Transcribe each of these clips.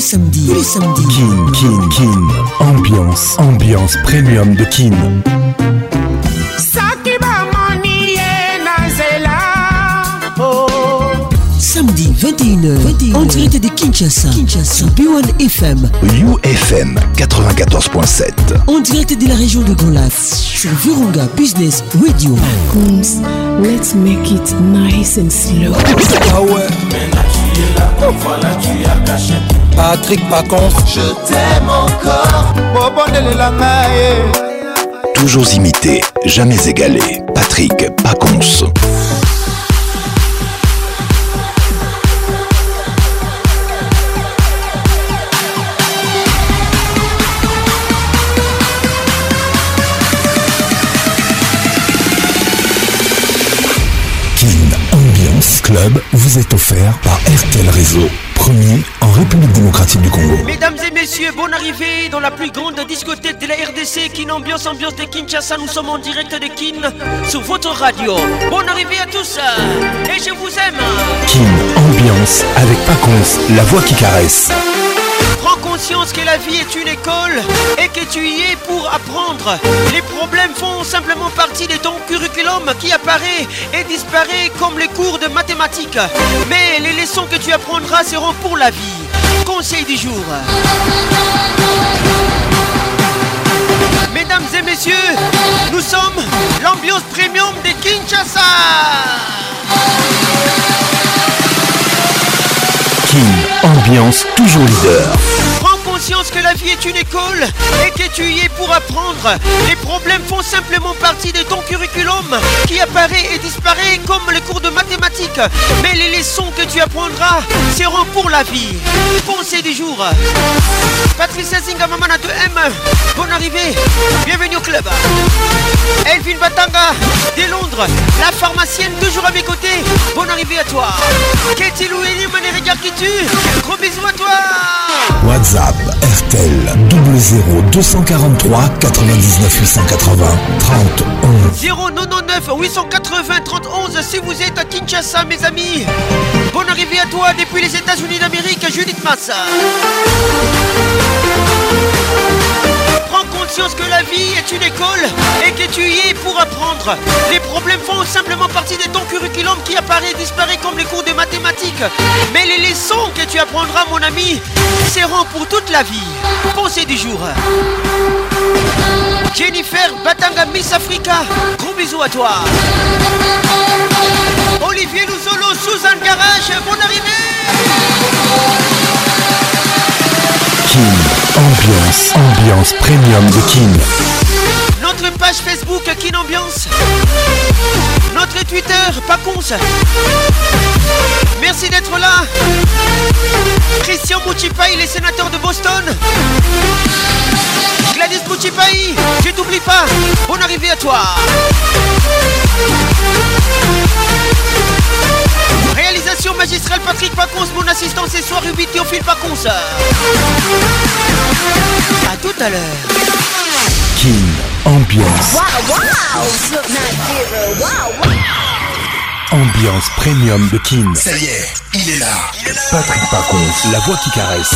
Samedi, samedis, Kin, Kin, Kin. Ambiance, ambiance premium de Kin. Oh. Samedi 21h, 21h, en direct de Kinshasa, Kinshasa, B1 FM, UFM 94.7, On direct de la région de Golas, sur Virunga Business Radio. Let's make it nice and slow. Ah es là, voilà tu as caché Patrick Pacons Je t'aime encore Toujours imité, jamais égalé Patrick Pacons vous est offert par RTL Réseau, premier en République démocratique du Congo. Mesdames et messieurs, bonne arrivée dans la plus grande discothèque de la RDC, Kin Ambiance, Ambiance de Kinshasa. Nous sommes en direct de Kin sur votre radio. Bonne arrivée à tous et je vous aime. Kin Ambiance avec Paconce, la voix qui caresse conscience que la vie est une école et que tu y es pour apprendre. Les problèmes font simplement partie de ton curriculum qui apparaît et disparaît comme les cours de mathématiques. Mais les leçons que tu apprendras seront pour la vie. Conseil du jour. Mesdames et messieurs, nous sommes l'ambiance premium de Kinshasa ambiance toujours leader. Prends conscience que la vie est une école et que tu y es pour apprendre. Les problèmes font simplement partie de ton curriculum qui apparaît et disparaît comme les cours de mathématiques. Mais les leçons que tu apprendras seront pour la vie. Pensez du jour. Patricia Zingamamana 2M Bonne arrivée. Bienvenue au club. Elvin Batanga de Londres. La pharmacienne toujours à mes côtés. Bonne arrivée à toi. Katie Louéli, les regards qui tuent. Gros bisous à toi. WhatsApp RTL 00243 3 99 880 30 11. 099 880 30 11 si vous êtes à Kinshasa, mes amis. Bonne arrivée à toi depuis les États-Unis d'Amérique, Judith Massa. Prends conscience que la vie est une école et que tu y es pour apprendre. Les problèmes font simplement partie de ton curriculum qui apparaît et disparaît comme les cours de mathématiques. Mais les leçons que tu apprendras, mon ami, seront pour toute la vie. Pensez du jour. Jennifer Batanga Miss Africa, gros bisous à toi. Olivier Luzolo, Suzanne Garage, bonne arrivée Ambiance, ambiance premium de King Notre page Facebook Kin Ambiance. Notre Twitter, pas Merci d'être là. Christian Bouchipaille, les sénateurs de Boston. Gladys Bouchipaille, je t'oublie pas. Bonne arrivée à toi magistrale Patrick Pacons, mon assistant ce soir, Ruby Théophile Pacons. A tout à l'heure. King ambiance. Wow, wow, Ambiance premium de King. Ça y est, il est là. Patrick Pacons, la voix qui caresse.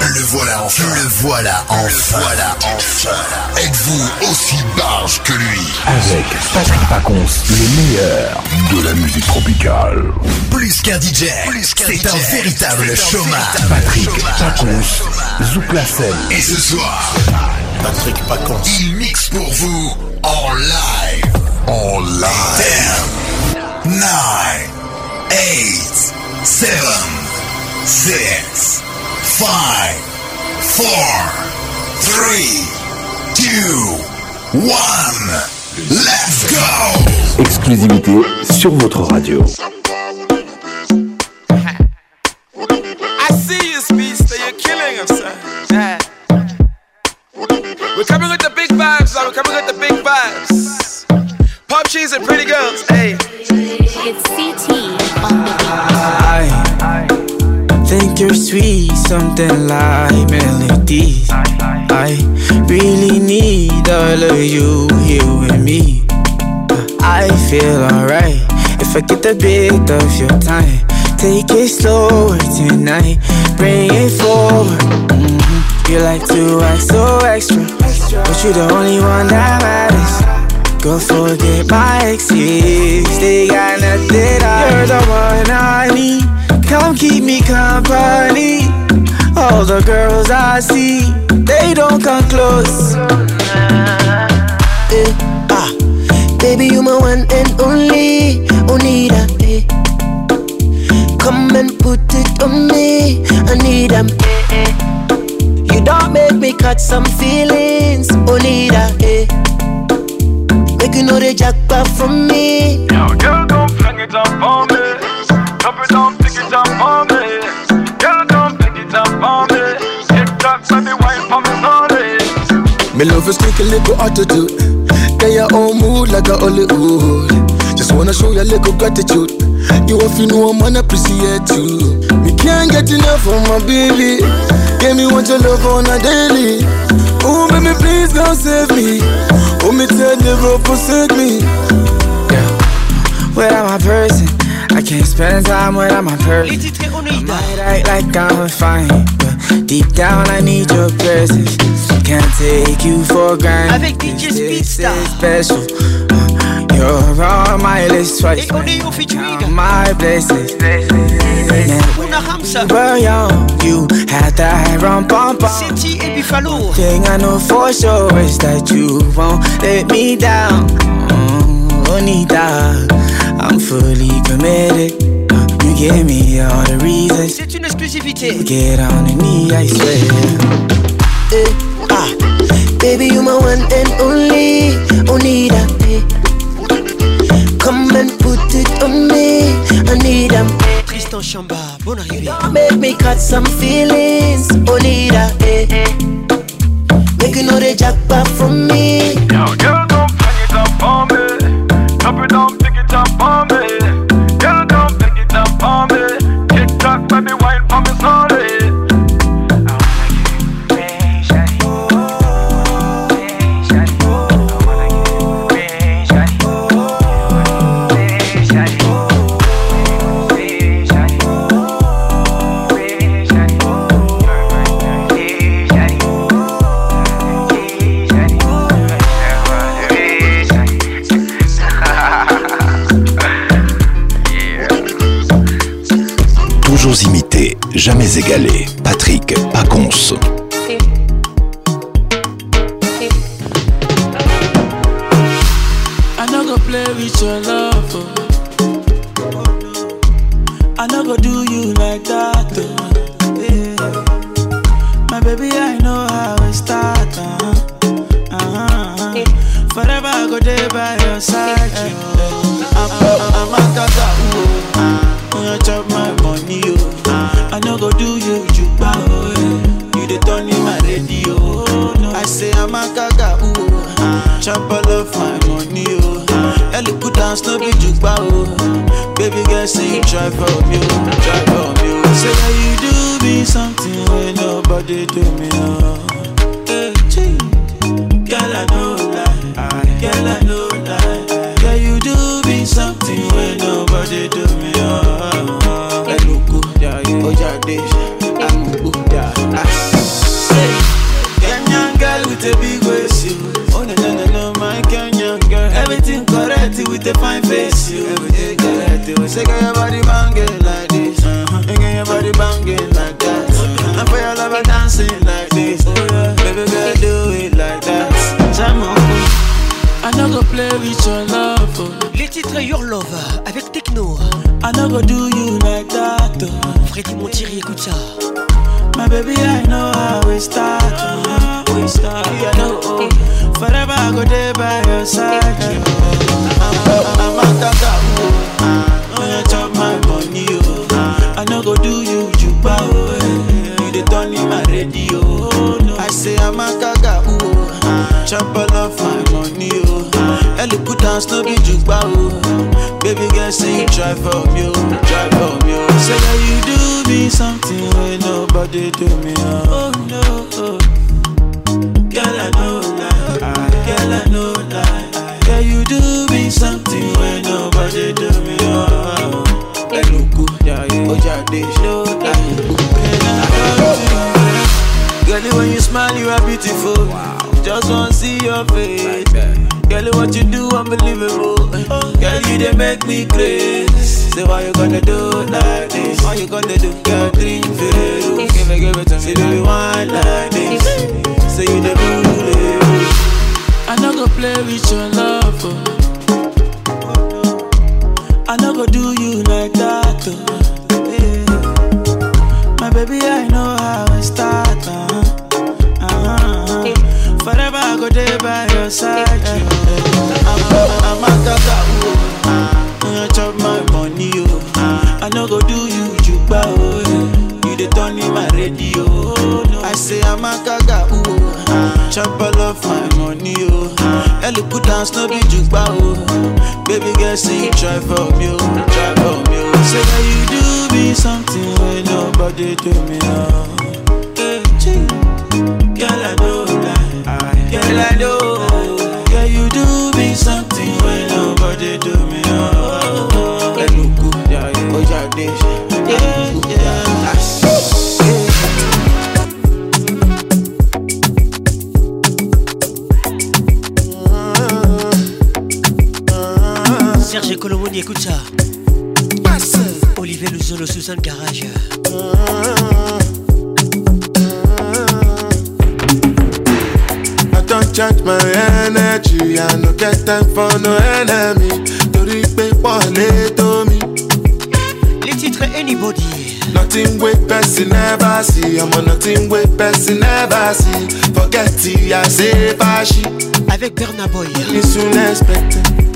Le voilà enfin. Le voilà enfin. Le voilà enfin. Êtes-vous aussi barge que lui Avec Patrick Pacons, le meilleur de la musique tropicale. Plus qu'un DJ, c'est un véritable chômage. Patrick Pacons, Zouk la scène. Et ce soir, Patrick Pacons, il mixe pour vous en live. En live. 10, 9, 8, 7, 6, Five, four, three, two, one. Let's go. Exclusivité sur votre radio. I see you, Speedster. You're killing us, sir. We're coming with the big vibes, We're coming with the big vibes. Pop cheese and pretty girls, hey. It's CT on the beat. Think you're sweet, something like melodies. I really need all of you here with me. I feel alright if I get a bit of your time. Take it slower tonight, bring it forward. Mm-hmm. You like to act so extra, but you're the only one that matters. Go forget my exes, they got nothing. You're the one I need. Come keep me company. All the girls I see, they don't come close. Eh, ah. Baby, you my one and only. Onida, eh. Come and put it on me. I need them. Eh, eh. You don't make me cut some feelings. Onida, eh. Make you know they jackpot from me. if it's quick a little hard to do. Get your own mood like a Hollywood. Just wanna show you a little gratitude. You if you know I'm gonna appreciate you. We can't get enough of my baby. Give me what you love on a daily. Oh, baby, please come save me. Oh, me tell the rope, forsake me. Girl, without my person, I can't spend time without my person. I might act like I'm fine, but deep down I need your presence can't take you for granted. Avec DJ Speedstar. special. Uh, you're on my list twice. Et on est au featuring. My places. Una Hamza. Well, yo, you had that rum pom pom. Thing I know for sure is that you won't let me down. Mm, I'm fully committed. You give me all the reasons. C'est une exclusivité. Get on the knee, I swear. Hey. Eh. Ah, baby, you my one and only, only that. Eh. Come and put it on me, I need eh. them. Tristan Chamba, bonne arrivée. Make me cut some feelings, only that. Eh. Make you know the jackpot from me. Yo, girl, don't bring it up for me. Drop it down. égalé. écoute ça. Passe. Olivier sous Suzanne Garage. I don't change my energy. I no get time for no enemy. Tori pay for to me. Les titres Anybody. Nothing with person never see. I'm on nothing with person never see. Forget it, I say fashi. Avec Bernard Boy. It's unexpected.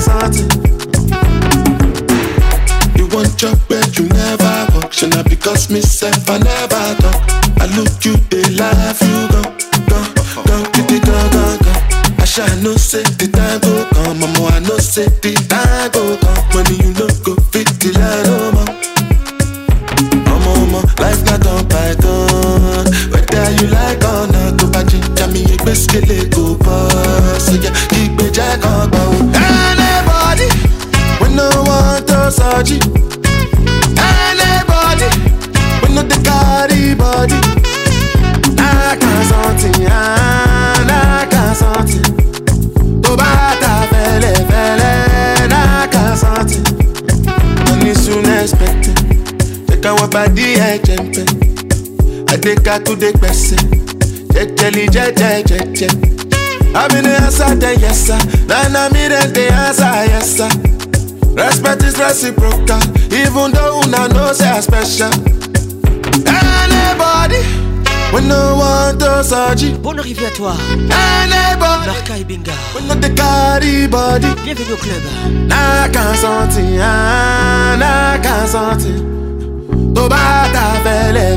Asante. You want your where you never work. Should not because myself I never talk. I look you, they laugh, you gone, gone, gone, kitty, gone, gone, gone. I shall no say the time go come, mama. I no say the time go come. Money you no go fit the line, no oh, more. Mama, mama, life not on python. Whether you like or not, go back, jammy, you best kill go pass, So yeah. body. Anybody, we know they carry body. I can't something, I can't something. Tó bá ta fẹ́lẹ́fẹ́lẹ́, I can't something. Money soon expected, take our body ẹ̀jẹ̀mpẹ̀. Adéka tó dé pẹ̀sẹ̀, jẹ́jẹ́lì jẹ́jẹ́jẹ́jẹ́. Abinayasa tẹ̀ yẹsà, nana mi dẹ̀ tẹ̀ yẹsà yẹsà. Respect is reciprocal, even though una know special. Anybody, we no Bonne rivière toi. Anybody, Marca et the Bienvenue au club. Na senti, ah, na qu'un senti. ta bien la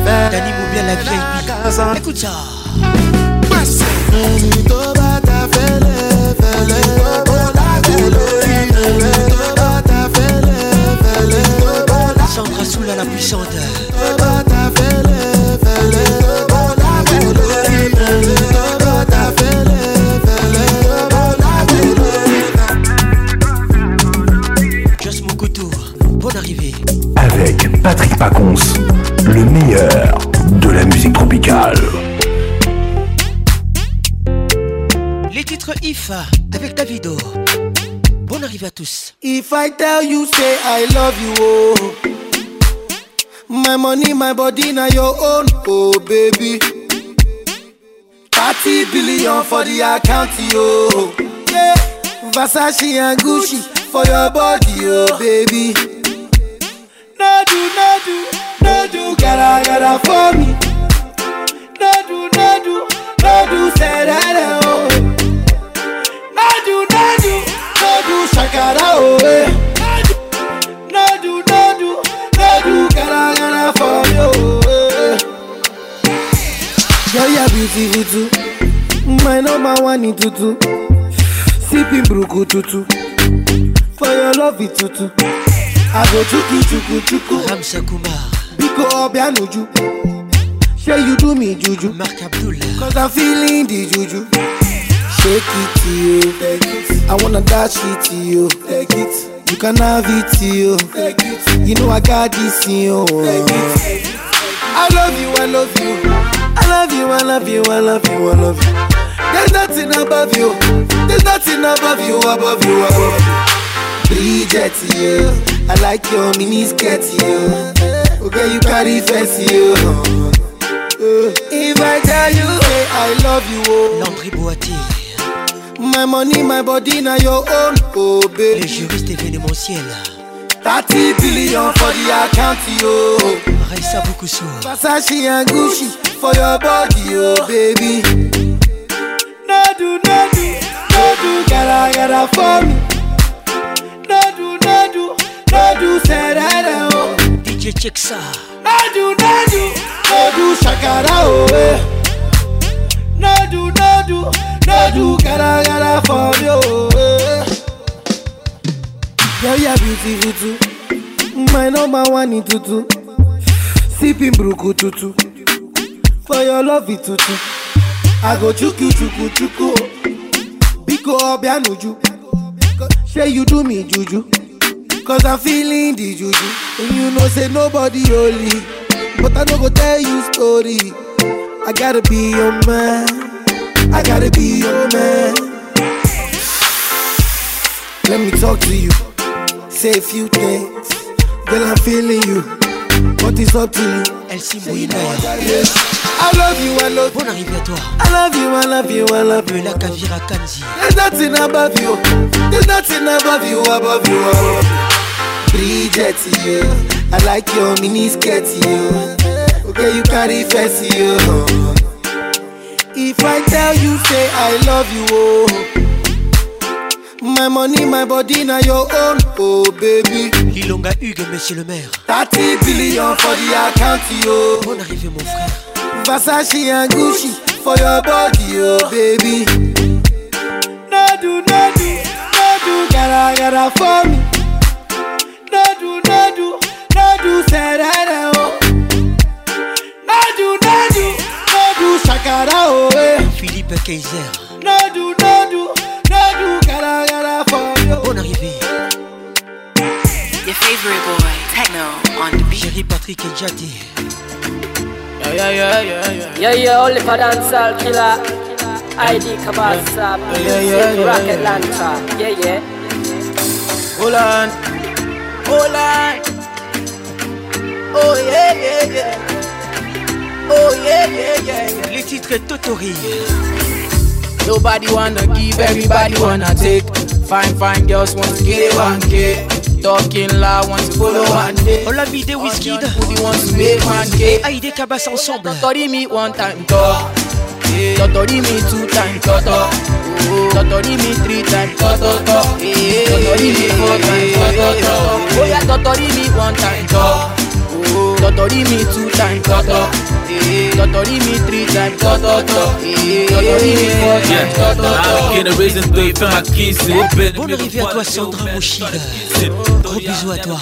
vieille. Écoute ça. ta Soula la puissante. Just mon couteau, bonne arrivée. Avec Patrick Pacons, le meilleur de la musique tropicale. Les titres IFA avec Davido. Bon arrivée à tous. If I tell you, say I love you, oh. my money, my body, now your own, oh baby. 30 billion for the account, yo. Yeah. Versace and Gucci for your body, oh baby. No do, no do, no gotta, for me. No do, no do, no do, say that, oh. No do, no do, no shakara, oh. eh. do, no do. do gala gala for you. Girl, you're beautiful too. My number one in tutu. Sipping bruku tutu. For your love it tutu. I go chuku chuku chuku. Hamza Kumar. Biko obianuju. Say you do me juju. Mark Abdullah. Cause I'm feeling the juju. Shake it to you. I wanna dash it to you. Take it. You can have it, to You know I got this, yo. I love you, I love you. I love you, I love you, I love you, I love you. There's nothing above you. There's nothing above you, above you, above you. to you I like your mini skirt, you. Okay, you carry fancy, you. If I tell you, I love you, oh. Landry My money, my body, now your own, oh baby. Les juristes événementiels. 30 billion for the account, yo. Raissa Bukusu. Versace and Gucci for your body, oh baby. No do, no do, no do, gotta, gotta for me. No do, no do, no do, said I oh. DJ check ça. No do, no do, no do, oh eh. no do no do no do gara gara for me o. Oh, Girl, eh. you are beautiful too. My number one in tutu. Sipping bruku tutu. For your love it tutu. I go chuku chuku chuku. Biko obianuju. Say you do me juju. Cause I'm feeling the juju. And you know say nobody only, But I no go tell you story. I gotta be your man. I gotta be your man. Let me talk to you. Say a few things. Girl, I'm feeling you. What is up to you? Elle s'y mouille yes. I love you, I love you. Bonne arrivée à I love you, I love you, I love you. La Kavira Kanji. There's nothing above you. There's nothing above you, above you, above you. Bridget, yeah. I like your mini skirt, yeah. Okay, you can't fancy, yo oh. If I tell you, say I love you, oh. My money, my body, now your own, oh baby. Lilonga Hugues, monsieur le maire. 30 billion for the account, yo. Bon arrivé, mon frère. Versace and Gucci for your body, oh baby. No do, no do, no do, for me. No do, no do, no do, say that. Oh. Shakara eh. Philippe Kaiser. No do, no do, no do, gotta, for you. Bon arrivé. Your favorite boy, techno on the beat. Chérie Patrick et Jati. Yeah, yeah, yeah, yeah, yeah. Yeah, yeah, only for dancehall killer. ID Kabasa. Yeah, yeah, yeah. yeah, yeah Rocket Yeah, yeah. Hold on. Hold on. Oh, yeah, yeah, yeah. Oh yeah, yeah, yeah. Le titre Totori. Nobody wanna give, everybody wanna take. Fine, fine girls want to get it, one K. Talking loud, want to follow one day. On l'a mis des whisky. Who want to make one K. Aïe, ah, Kabas ensemble. Totori me one time, talk. Totori me two time, toto. Totori me three time, toto. Totori me four time, toto. Oh yeah, Totori me one time, talk. Totori me two times, toto. Totori me three times, me four times, Bonne arrivée à toi, Sandra Moshida. Gros bisous à toi.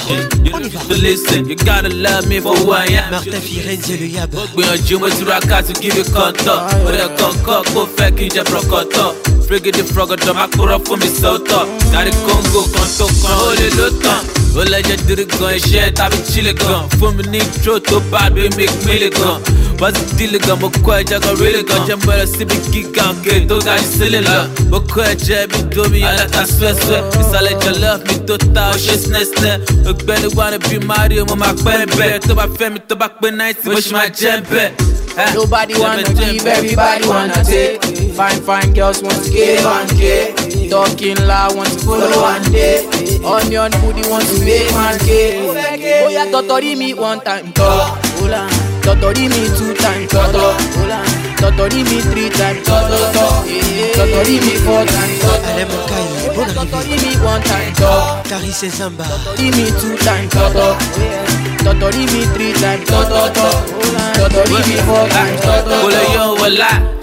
On y va. You gotta love me for who I am. Martha Firenze et le Yab. Gbìyànjú mo ti ra káàtó kí mi kọ́ńtọ̀. Bóyá kọ̀ọ̀kan kò fẹ́ kí n jẹ pọ̀kọ̀tọ̀. Fírígìdì fọ̀gọ̀dọ̀ máa kúrọ̀ fún mi sọ́tọ̀. Dárí kóńgò kan tó kan ó lè ló tán ó lẹ́jẹ̀ dírí gan iṣẹ́ tàbí chile gan fún mi ní intro tó bá gbé mi mílì gan wọ́n ti dílé gan mo kọ́ ẹ̀jẹ̀ kan rílì gan jẹ́ mọ́rẹ̀ síbi gíga òkè tó ga jù sílẹ̀ lọ mo kọ́ ẹ̀jẹ̀ mi domi aláta suẹ́suẹ́ ìsàlẹ̀ jọlọ́ mi tó ta ọṣẹ sinẹ́sinẹ́ ògbẹ́ni wà ní bíi mario mo máa pẹ́ bẹ́ẹ̀ tó bá fẹ́ mi tó bá pé náìtì mo ṣì máa jẹ́ bẹ́ẹ̀. Eh? Nobody wanna give, everybody wanna take. Fine, fine girls want to give and give. Talking loud want to follow and day. Onion booty want to make man gay. Oh yeah, totori me one time, talk. Hola, totori me two time, toto. Hola, totori me three time, toto. Totori me four time, toto. Totori me one time, talk. Carrie Samba. Totori me two time, toto. Totori mi three times, to to to. Totori me four times, to to to. Pull yo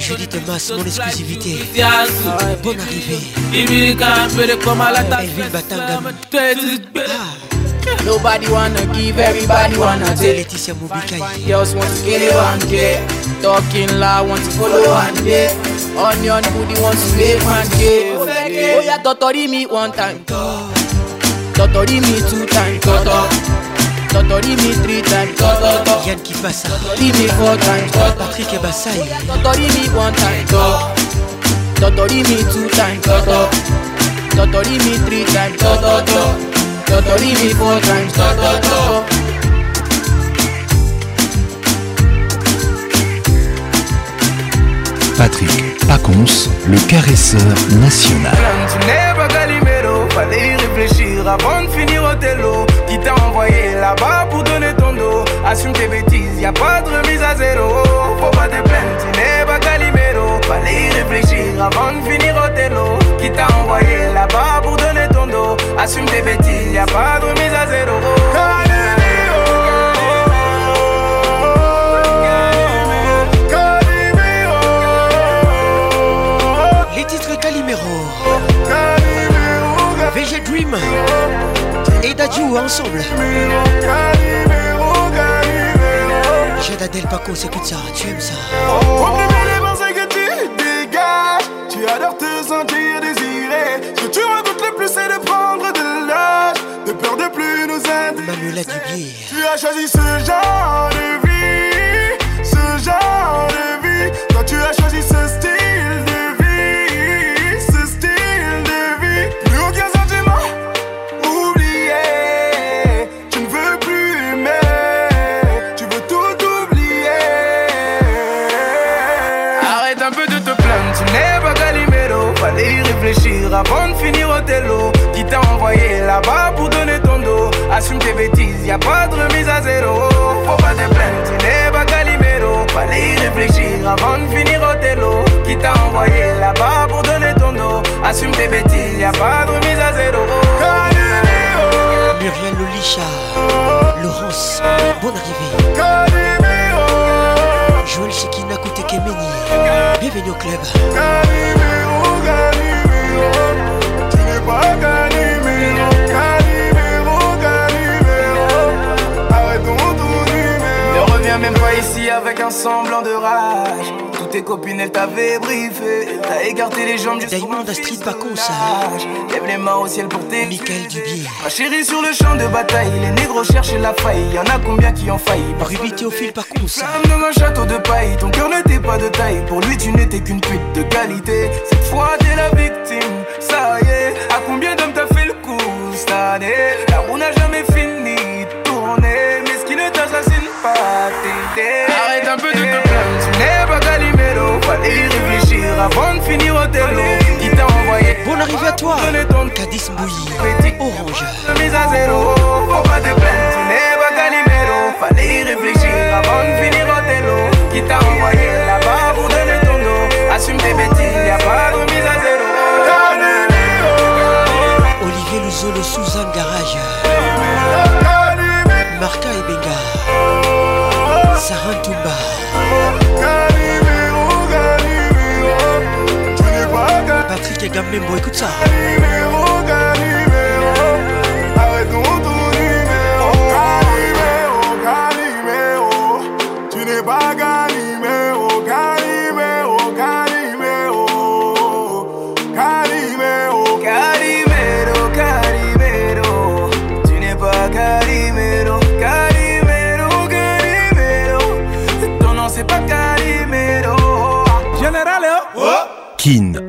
Julie Thomas, ah, mon exclusivité. Ah, bonne arrivée. Ah, Elvin Batangam. Nobody wanna give, everybody wanna take. Laetitia Mobikai. Girls want to get it one day. Talking loud, want to follow one day. Onion booty wants to make one day. Oh yeah, totori me one time. Totori me two time. Totori. Toto Dimitri time Toto Yann qui passe Dimi four time Toto Patrick et Bassaï Toto Dimi one time Toto Toto Dimi two time Toto Toto Dimi three time Toto Toto Toto Dimi four time Toto Toto Patrick Pacons, le caresseur national. Quand tu n'es pas calimero, fallait y réfléchir avant de finir au télo t'a envoyé là-bas pour donner ton dos. Assume tes bêtises, y a pas de remise à zéro. Faut pas te plaindre, tu n'es pas Calimero. Fallait y réfléchir avant de finir au télo. Qui t'a envoyé là-bas pour donner ton dos. Assume tes bêtises, y a pas de remise à zéro. Les titres Calimero VG Dream et joué ensemble. J'ai d'Adèle Paco, écoute ça, tu aimes ça. les pensées que tu dégages, tu adores te sentir désiré. Ce que tu redoutes le plus, c'est de prendre de l'âge, de peur de plus nous indiquer. Tu as choisi ce genre de vie. y a pas de remise à zéro. Muriel Lolicha. Laurence, bonne arrivée. Joël Chikina côté Kemeni, bienvenue au club. tu n'es pas Arrête ton Ne reviens même pas ici avec un semblant de rage. Tes copines, elles t'avaient briefé. T'as écarté les jambes du pour d'un street pas con ça. Lève les mains au ciel pour tes. Michael Dubier. Ma chérie sur le champ de bataille. Les négros cherchent la faille. y en a combien qui en faillent au fil pas con ça. Flamme de un château de paille. Ton cœur n'était pas de taille. Pour lui, tu n'étais qu'une pute de qualité. Cette fois, t'es la victime. Ça y est. À combien d'hommes t'as fait le coup cette année La avant de finir au télo qui t'a envoyé. Bon arrivée à ah, toi, Cadis Bouilly Orange. Mise à zéro, faut pas te plaindre, tu n'es pas Calimero. Fallait y réfléchir avant de finir au télo qui t'a envoyé là-bas pour donner ton dos. Assume tes bêtises, y'a pas de mise à zéro. Olivier sous Suzanne Garage. Marca et Benga. Sarah Touba. 命没够早。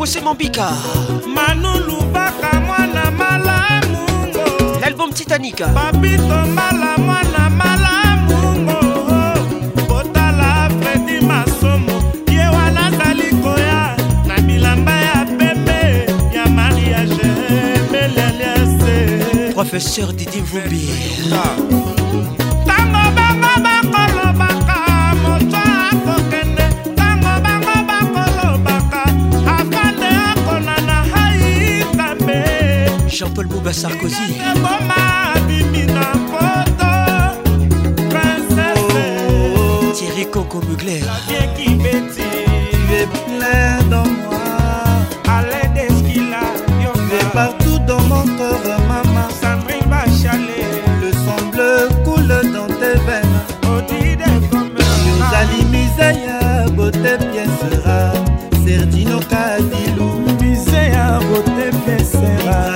posé Mambika Manu Lubaka mwana malamungo L'album Titanic Papito mala mwana malamungo Botala Freddy Masomo Ye wana zali koya Na bilamba ya pembe Ya mariage Melelese Professeur Didi Vumbi Tango baba bakolo Jean-Paul Bouba Sarkozy Thierry Coco Mugler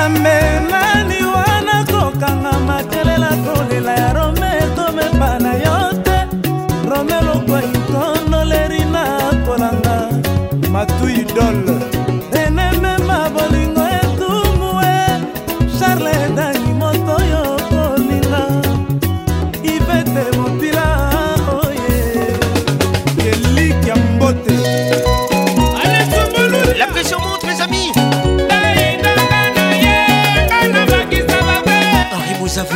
amelani wana kokanga matelela kolela ya rome komemba na yo te rome lokwai tondoleri na kolanga matuidole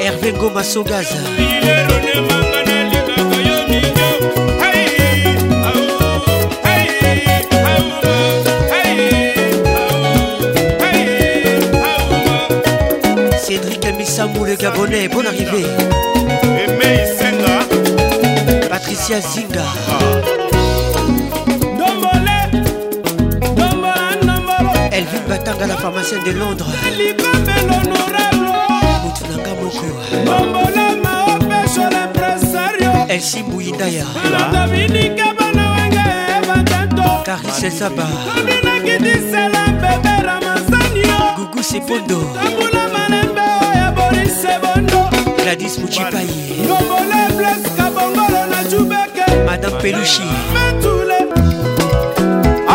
Hervé Goma Sogaza. Cédric Missamou le Gabonais, Bon arrivée. Patricia Zinga. Ah. nga na pharmacien de londres motu na nga moko elsi mbuyindaya karise saba gugu sepondo gladis mucipai madame pelushi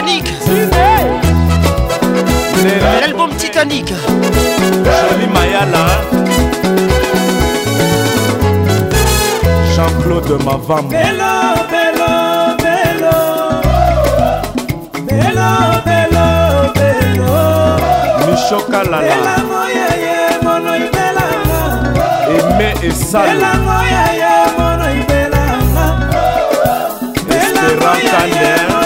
Titanic L'album Titanic Mayala hein. Jean-Claude Mavam femme. hello, Bello Bello hello, Bello Aimé et sale Esperanza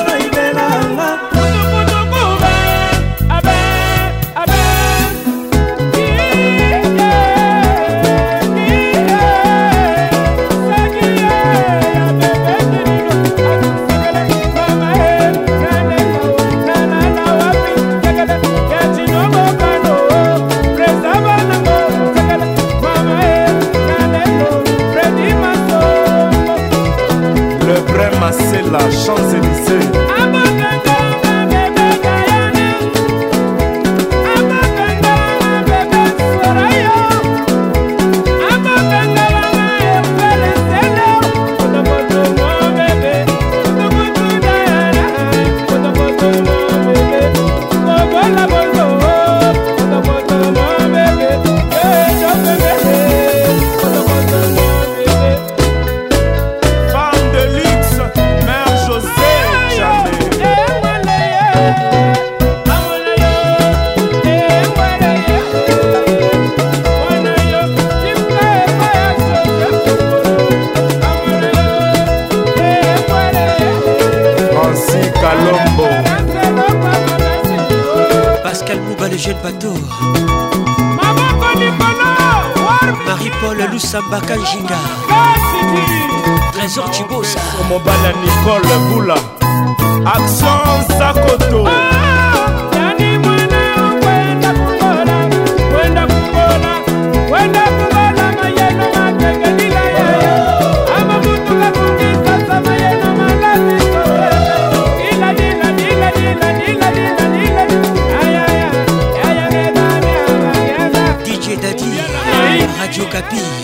sambaka njinga trésor cibosa mobala nicole bula action sakoto DJ Daddy Radio Capi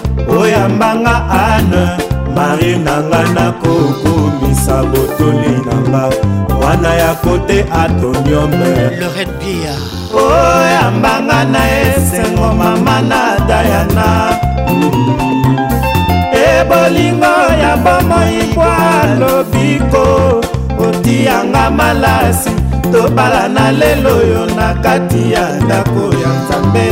oyambanga ane mari nanga nakokomisa botoli nanga wana ya kote atoniome oyambanga na esengo mama na dayana ebolingo ya bomoi bwa lobiko otiyanga malasi tobala na lelo oyo na kati ya ndako ya nzambe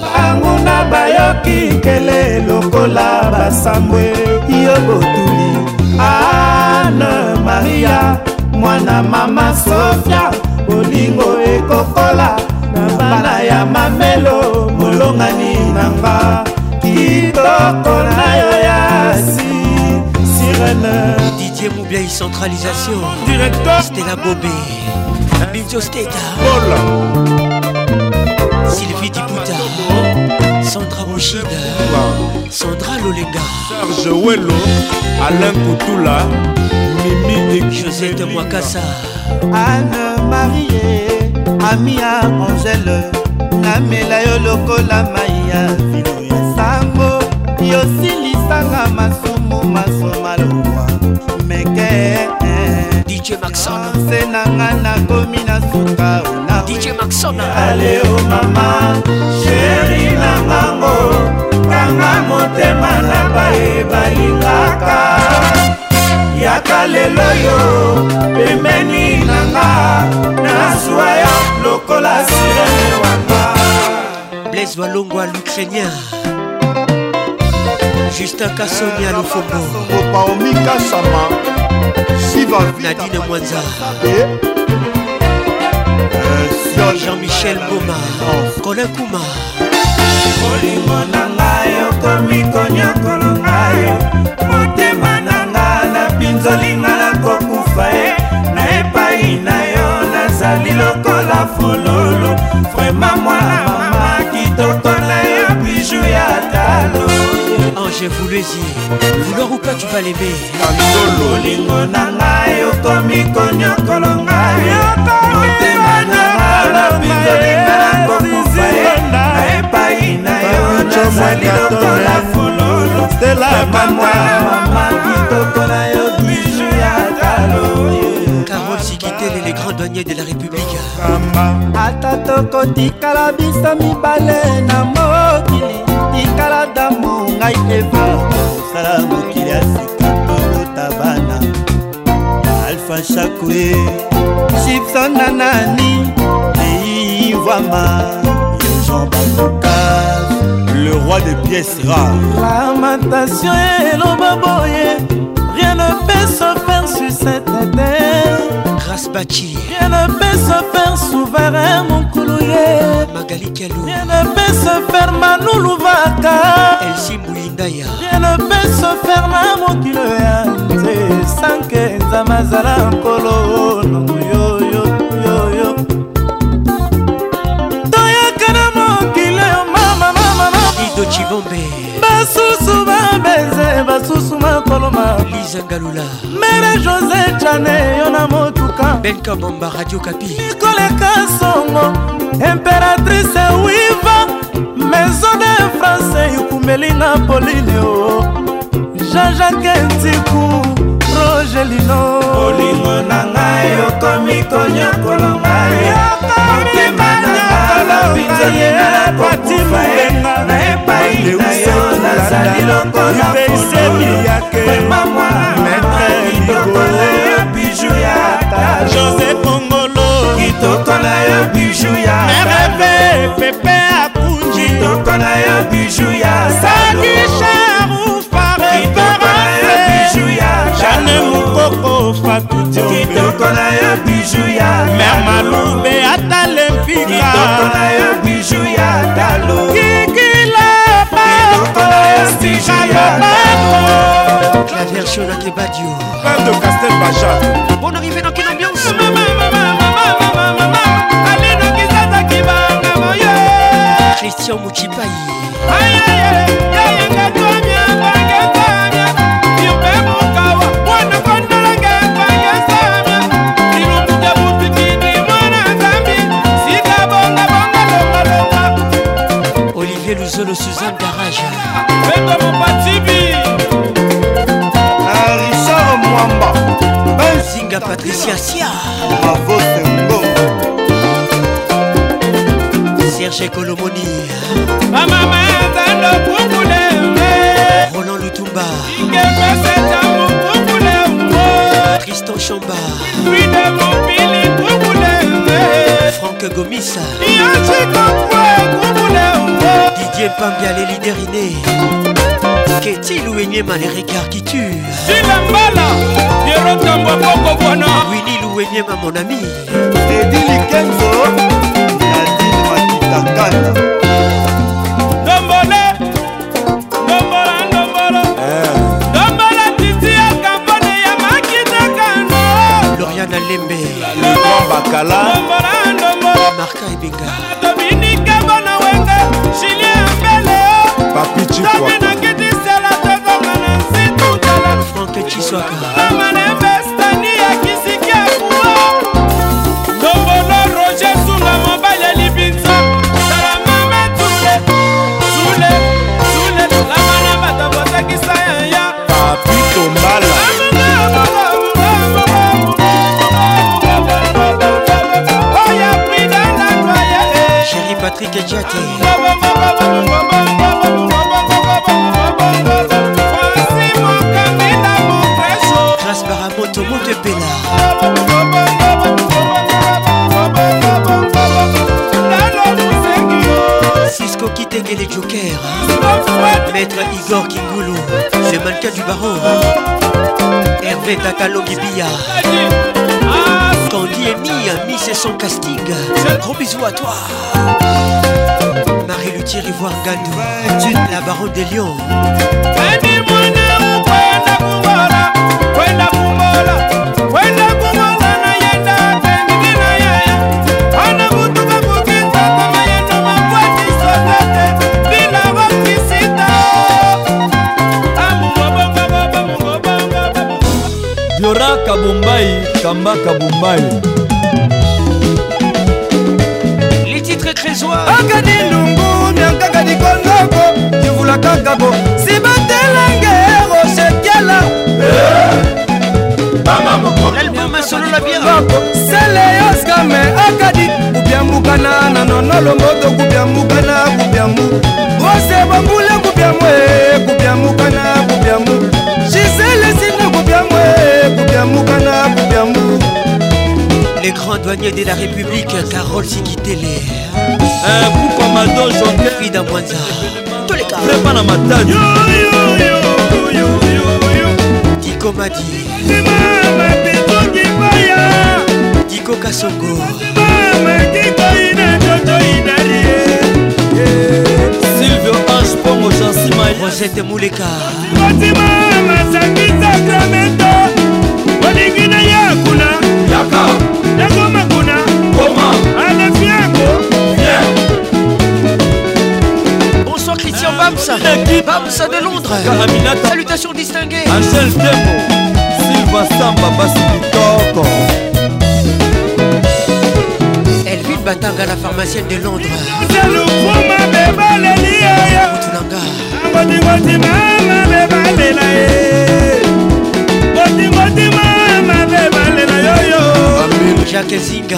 bangu na bayoki kele lokola basambwe yo botuli ane maria mwana mama sofia bolingo ekokola na bana ya mamelo molongani na nga kitoko na yo ya si sirene Didier Moubia centralisation ah, Directeur Stella Bobé Binzo Steta Sylvie Diputa Sandra Bouchida Sandra Lolenga Serge Wello Alain Poutoula Mimi et Josette Mwakasa Anne Marie Amia Angèle namela yo lokola mai ya vino ya sango yosilisanga masumu masoma lokwa DJ Maxon se nanga nakomi na suka ona DJ Maxon ale o oh, mama sheri na ngango kanga motema na baye balingaka yaka lelo yo pembeni nanga nazwa yo lokola sirene wanga blaise walongwa l'ukrainien justin kasonia lufombopaomikasama nadine mwanza euh, jean-michel boma colin kuma molimo na ngai okomi konyokolo ngai motema na ngai na pinzolinga nakokufa ye na epai na yo nazali lokola fololo vraimen mwana mama kitoko je voulezi vouloir ou pas tu vas l'aimer olingo na ngai okomi konyokolo ngai motema na nalobitolikalakokufa epai na yo nazali lokola fululu mamamwa mama kitoko na yo biju ya talo Carole Sikitele, les grands douaniers de la République. Ata tokotikala biso mibale na mokili tikala damo ngai eva kosala mokili ya sika babota bana alfa shakue gibson na nani eivama jean bakokas le roi de pièces rares lamentation eloba boye peut se faire sucette ete grâce baki rien ne peut se faire souverain mokulu ye magali kelou rien ne peut se faire manuluvaka elsi muyindaya rien ne peut se faire na mokilo ya nze sanke nzama azala nkolo nongo basusu babenze basusu makoloma lizangalula mere josé jane yo na motuka benkabomba radio kapi nikoleka songo imperatrice wiva maison de france ekumelinga polineo jean-jacque ntiku rogelino olingo na ngai okomi konyokolonga nabinzelimenakokufaenga na epai na yo nazali lokola fololoemamwa maître ya biju ya josé kongolo kitoko na yo biju ya mereve pepe akunji kitoko na yo biju ya saki sharufa reparase jane mukoko fatuti kitoko na yo biju ya mer malube ata biloko na yo biju ya talo La version à Kebadio. Pas de Castel Baja. Bon arrivée dans quelle ambiance Christian Moukipaï. Aïe aïe aïe. le Suzanne Garage Zinga Patricia Sia Bravo Serge Colomoni Roland Lutumba Tristan Chamba Franck Gomissa Yachiko Didier Pambia, les leaders innés. Qu'est-il ou Enyema, les regards qui tuent Gilambala, Pierrot Tambo Poco Buana. Winnie Louenyema, mon ami. Teddy Likenzo, Nadine Makitakana. Dombole, Dombola, Dombola. Eh. Dombola, Titi Akampane, Yamakitakana. Lauriane Alembe. Le grand Bacala. Dombola, Dombola. Marca Ebenga. papichikwa Patrick Grâce par un moto, moto pena Cisco qui et les jokers hein. Maître Igor Kingoulou C'est mannequin du barreau hein. Hervé Takalo Bibia Candy et Mia, mis c'est son casting. Gros bisous à toi. Marie Luthier Ivoire Gadou La baronne des lions Yora Kabumbai, Kamba Kabumbai. anga nilungu miankaka nikondoko kivula kakako sibatelenge rosekiala eh, sele yoskame akadi kubyambukana na nonolomboto kubyambukana kubyambu rose bambule kubyamu kubyambukana kubyambu gisele sine kubyamu kubyambukana kubyambu les grands douaniers de la république carole sikitele groupe amado jokerida mwanza prépa na matadi dikomadi diko kasongo silvio ange pongo jansima rosete muleka olingi na yakuna yango makuna alefia Bamsa Bamsa de Londres Salutations distinguées Angèle Tembo Sylvain Samba Basikitoko Elvin Batanga la pharmacienne de Londres Jacques Zinga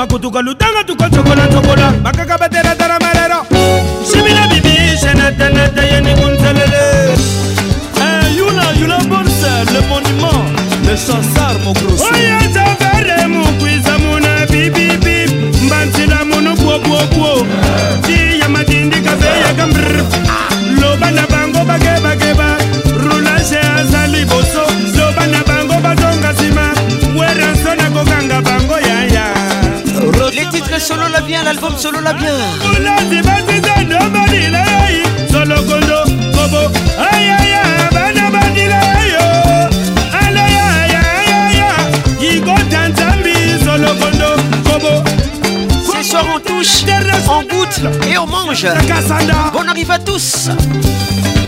makutuka ludanga tukocokola-cokola makaka bateratara marero simila bibi senetenete yeni kunselele eh, yuna yula bonse le monument le chansar mogrosi oh, yeah! solola bien láti bá ti tẹ̀ lọ́bọ̀ nílẹ̀ yìí sọlọ́gbọ́dọ̀ gbogbo ayẹyẹ àbánábá nílẹ̀ yìí o alẹ́yẹ ayẹyẹ ìgò tàǹtàǹbì sọlọ́gbọ́dọ̀ gbogbo. Ce soir on touche, on goûte et on mange. Bon arrive à tous.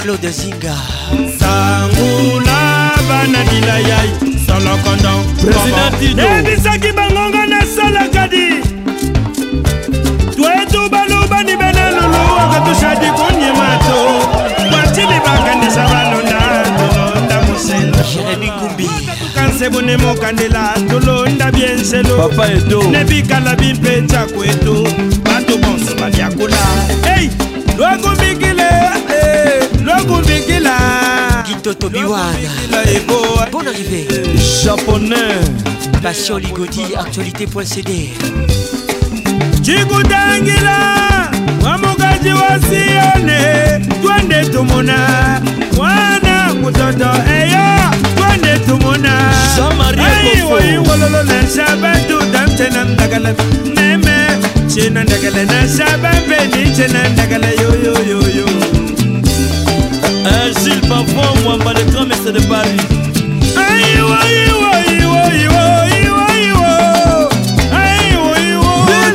Claude Zinga. Sangula bananila yai solokondo. Président Tido. Ebisaki bangonga na salakadi. sebone mokandela tolonda bienselo nebikala bimpeca kwetu bato bonso babyakula ei lwakumbikile lwakumbikila Bon arrivée Japonais Passion Ligodi, actualité.cd tikutangila mwamukaji wa siyone twende tumuna mwana kutoto eyo twende tumuna aiwoiwololo na saba tutamtena ndagala neme cina ndagala na saba peni cena ndagala yoyoyoyo eh, Gilles Pavon, moi, pas de toi, mais c'est de Paris. Aïe, aïe, aïe, aïe, aïe, aïe.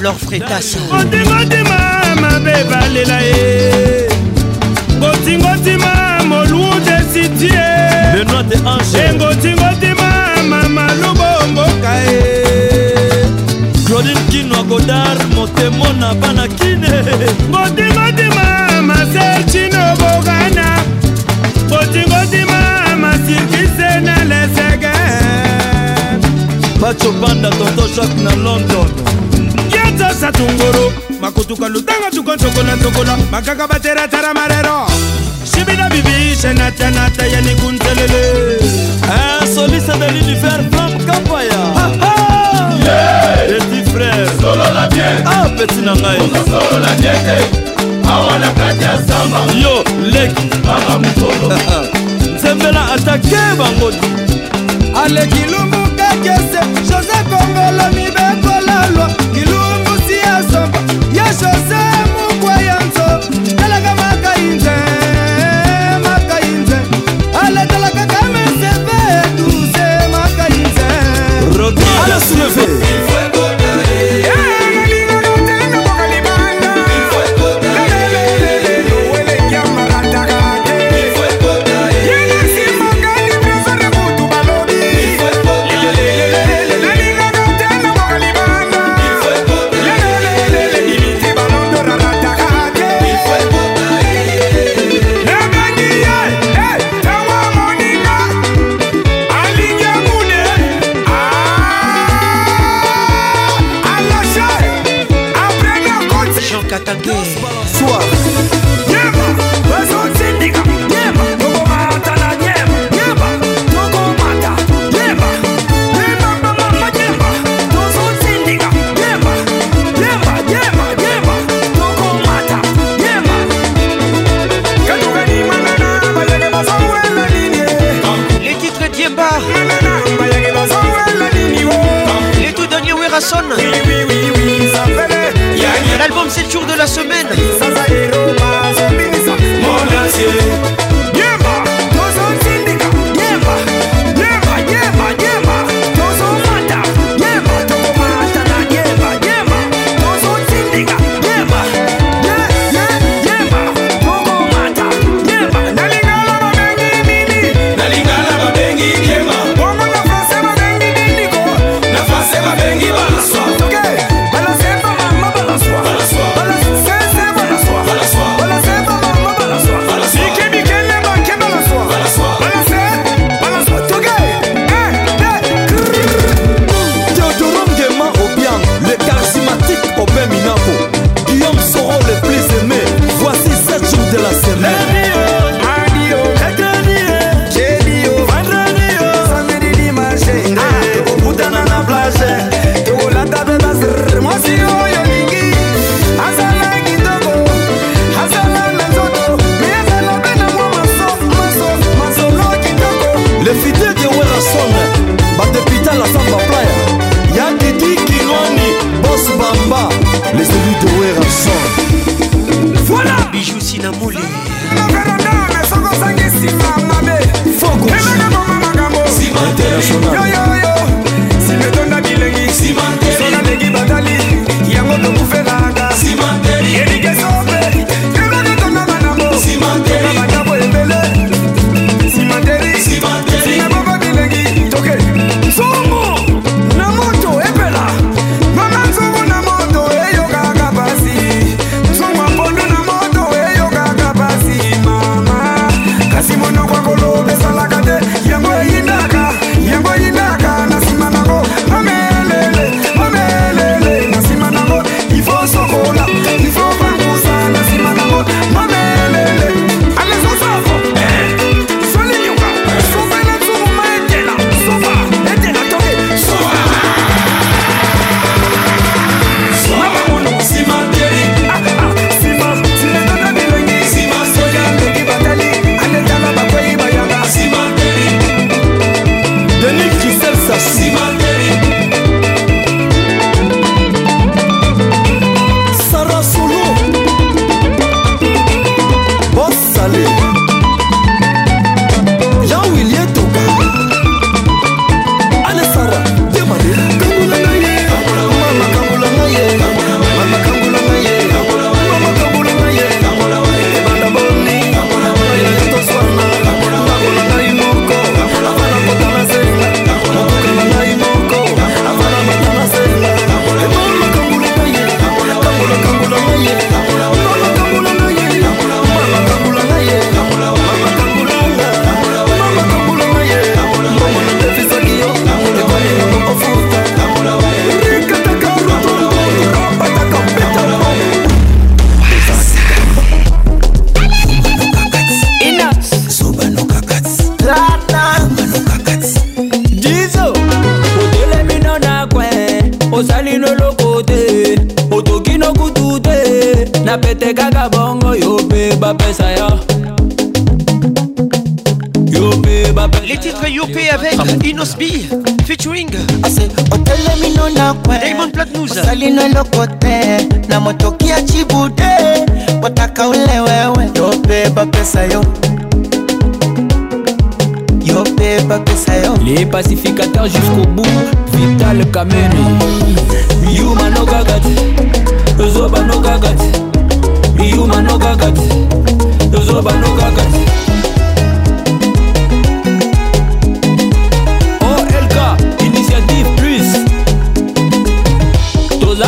fleur frétas otingotima mabe balela ye ngotingotima molude sitie engotingotima mamalubo mboka ye claudine kino godar motemo na bana kine ngotingotima maser cino bogana ngotingotima masirkise na lesege bacho banda tonto jacque na london na tunguru makutuka lutanga tukontokola ntokola makaka bateratara marero sibina bibishe natanata yani kuntelele eh, soliste de l'univers flamme kampaya petit frère ah petit na ngai yo leki nzembela atake bango aleki lumu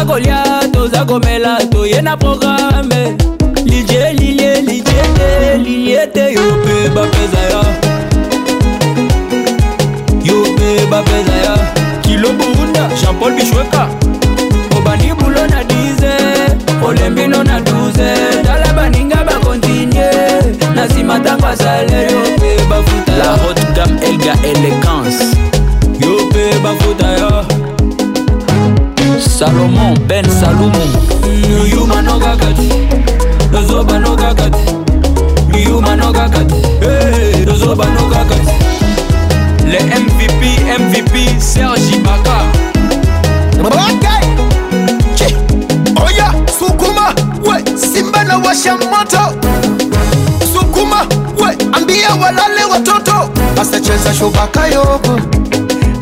toza kolia toza komela toye na programe lidie lilie lidie te lilie te yo mpe bapeza ya yo mpe bapeza ya kilo burunda jean-paul bishweka obandi bulo na 10 olembino na 12 tala baninga bakontinye na nsima ntango asale yo mpe bafuta la haute gamme elga elegance yo mpe bafuta yo salomon ben salumu yuma nokaka te nozoba nokaka te yuma nokaka te nozoba nokaka te le mvp mvp sergi baka okay. oya oh sukuma we simba na washa moto sukuma we ambia walale watoto asacheza shubaka yobo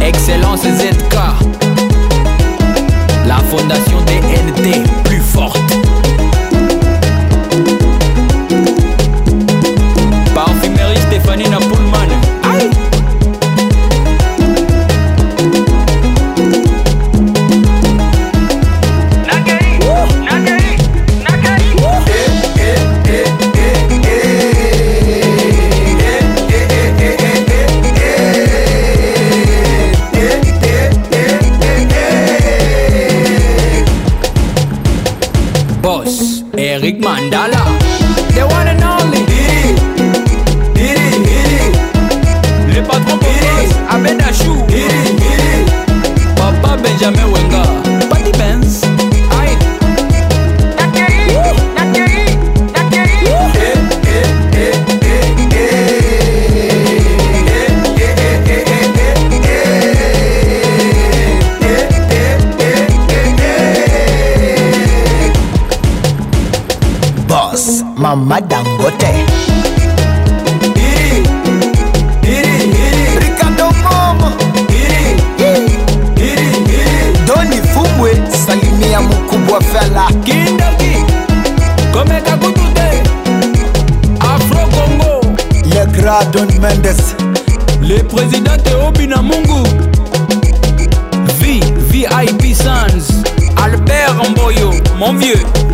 Excellence ZK, la fondation NT plus forte. Parfumerie Stéphanie mama dangote doni fumbwe salimia mukubwa fela kindoki komeka kutute afro congo le gra don mendes le président teobina mungu v vip sans albert mboyo mon vieux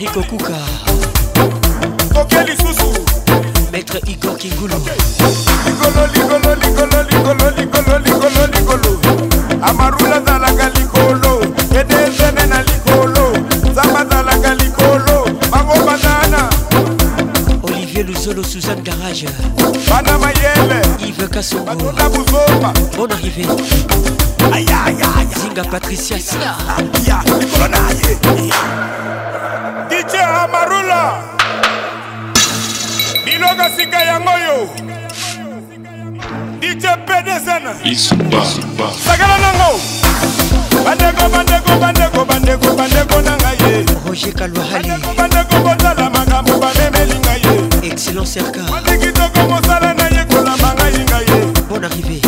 Eric Okuka Toke lisusu Maître Igor Kingulu Ligolo ligolo ligolo ligolo ligolo ligolo ligolo Amarula zalaka likolo Edezene na likolo Zamba zalaka likolo Mango banana Olivier Luzolo Suzanne Garage Bana Mayele Yves Kassongo Batona Bouzoma Bonne arrivée Aïe aïe aïe Zinga Patricia Sia Likolo na ye esika yango yo dj pdsenasakala nango bandeko bandeko bandeko bandeko bandeko na ngai ye roger kalwahali bandeko botala makambo bamemeli ngai ye excellence erka bandi kitoko mosala na ye kolamba ngai ngai ye bon arrivé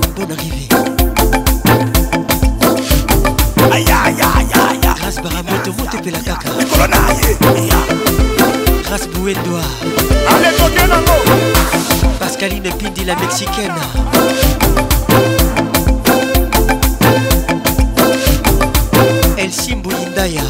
point d'arrivée. Aïe aïe aïe aïe aïe. Ras Baramoto, vous tepez la caca. Ras Bouedoua. Allez, coquez la Pascaline Pindi, la mexicaine. El Simbo Indaya.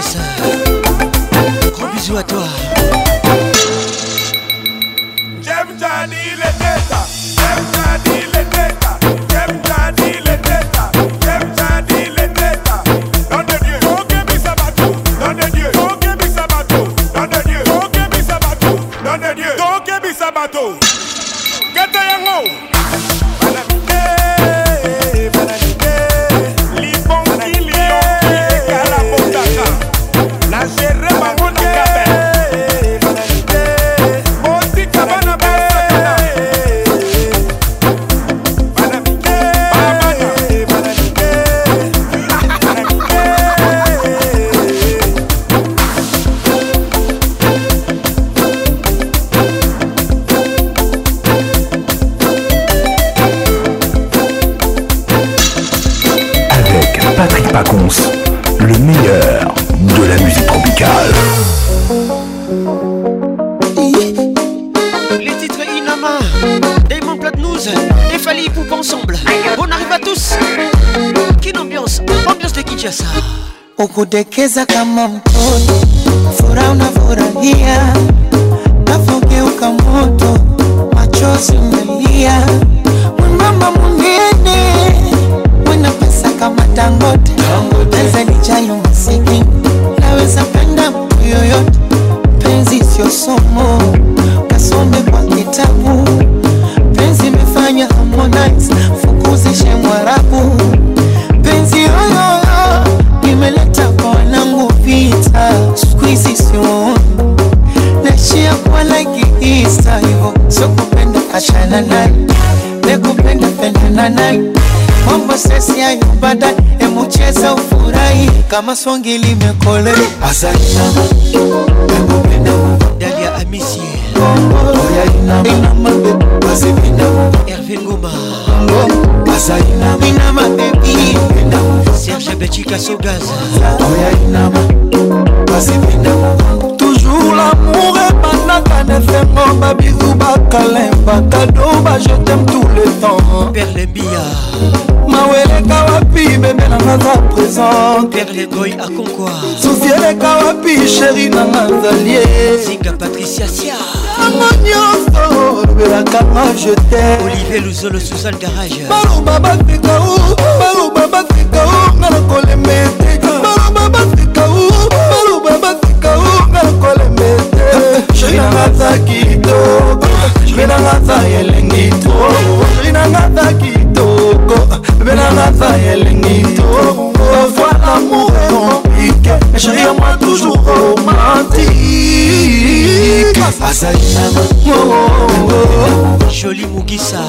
Express. Gros bisous à toi. kudekeza kama mtu kama songi limekolea ndani ya amisi herve ngoma serge bechika sogaza toujours l'amour est pas nanga na efengo babizu bakale bakado bajetem tout le temps perlebia maweleka wapi bebe nanga za présente perlegoy akonkwa susi eleka wapi sheri nanga zalie singa patricia sia yango nyonso lobelaka ma jete olivier luzolo suzal garage baluba bafika u baluba bafika Loli Mugisa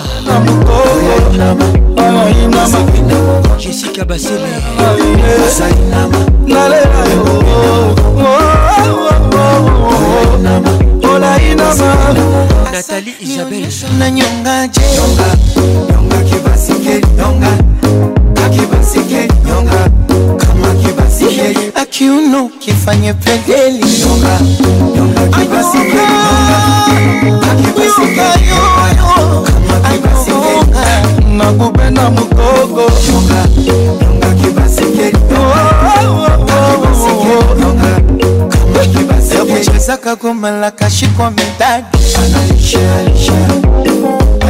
Jessica Basile Nathalie Isabelle kiunuki fanye pedeli nyonga nyonga kibasi nyonga kibasi nyonga na kubena mukogo nyonga nyonga kibasi nyonga yakuchezaka kumalaka shikwa midadi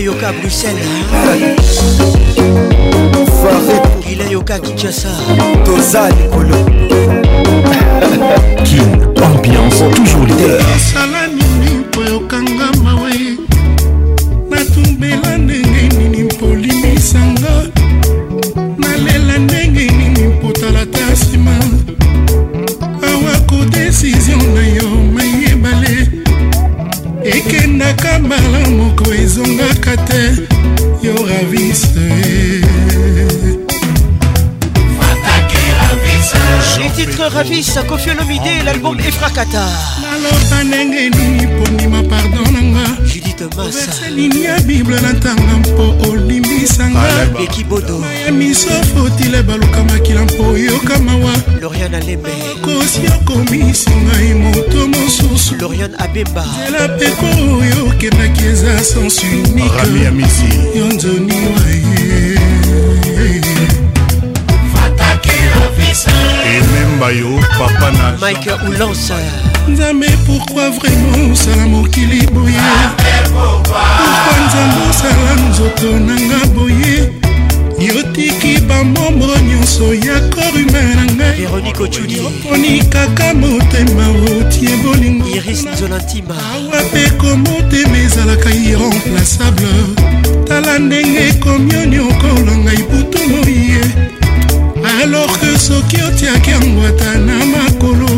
Guillet Yoka Bruxelles Guillet Yoka Kinshasa Toza Likolo bebemba nzela mpepo oyo okendaki eza sens uniqerami ya misi yo nzoni waye ememba yo papa na mike ulanse nzambe pourkoi vraiment osala mokili boye pourkui nzambe osala nzoto nanga boye yotiki bamombre nyonso ya kor humain na ngaioponi kaka motema otie bolingoawa mpe komotema ezalaka irremplaçable tala ndenge komioni okolo ngai butu moye alors que soki otiaki yango ata na makolo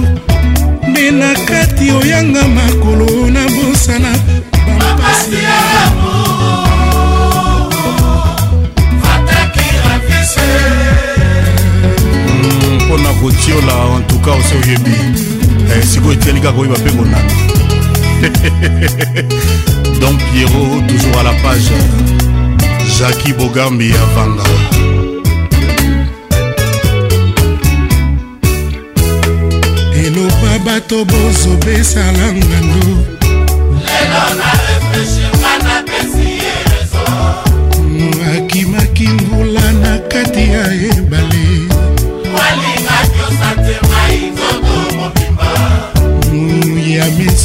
nde na kati oyanga makolo na bosana tiola en tout cas osi oyebi sikoyo etiali kaka oyeba mpe konana don piero toujours à la page jaki bogambi ya vanga eloba bato bozobesala ngando lelo na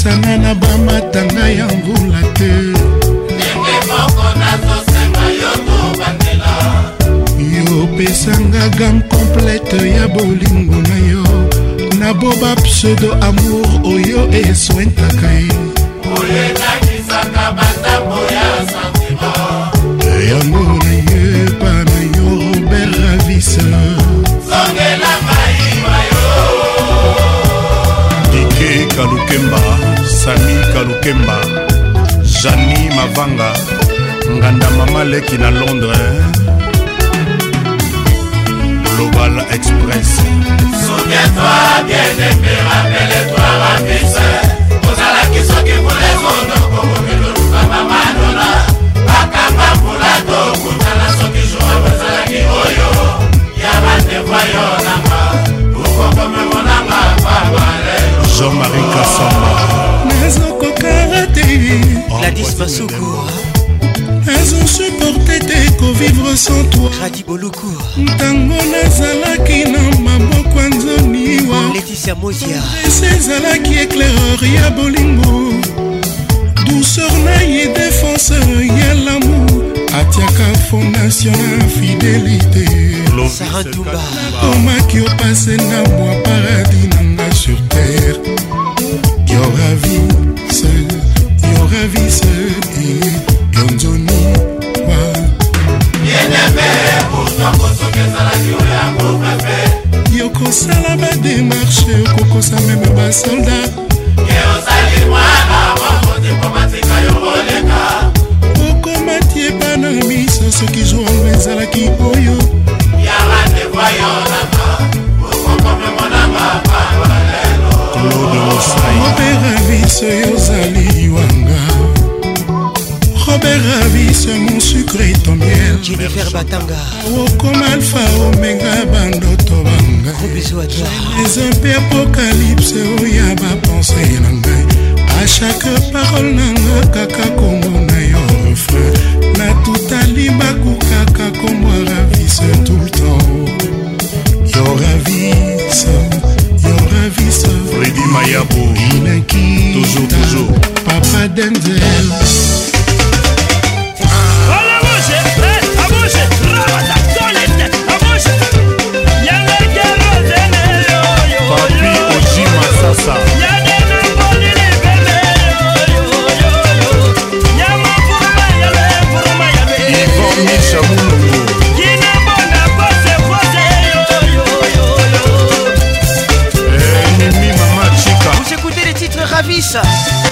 bapesanga na bamatanga ya mvula te ndenge moko nazosenga yo tobandela yopesanga game complete ya bolingo na yo naboba pseudo amour oyo eswentaka ye oyelakisaka batambo ya santima yango nayepa na yo robert raviseur songela mayiba yo dike kalukemba sami kalukemba jani mavanga nganda mama leki na londres global express souviens-toi bien aimé rappelle-toi rapise ozalaki soki kulezondo kokokilotuka mamadona bakamba mpula tokutana soki jour bazalaki oyo ya bandekwa yo nanga ukokomemonanga babalelo jean-marie kasamba ezokoka te gladis masuku ezosupporte te kovivre sans toi radi boluku ntango nazalaki na maboko ya nzoniwa leticia mozia ese ezalaki éclaireur ya bolingo douceur na ye défenseur ya lamour atiaka fondation ya fidélité nakomaki opase na bwa paradis nanga sur terre yoravi okosala bademarshe okokosa meme basolda okomati epana miso soki jour ezalaki oyo opera biso yozali ravise mon sucre tomieljennifer batanga okoma alfa omenga bandoto bangaes mpe apokalypse oya oh, bapense na ngai a chaque parole nanga kaka kongo na yo refrain na tutali bakokaka kombo ravise tout le temps yo ravise yo ravise fredi mayabo inakita toujours toujours papa denzel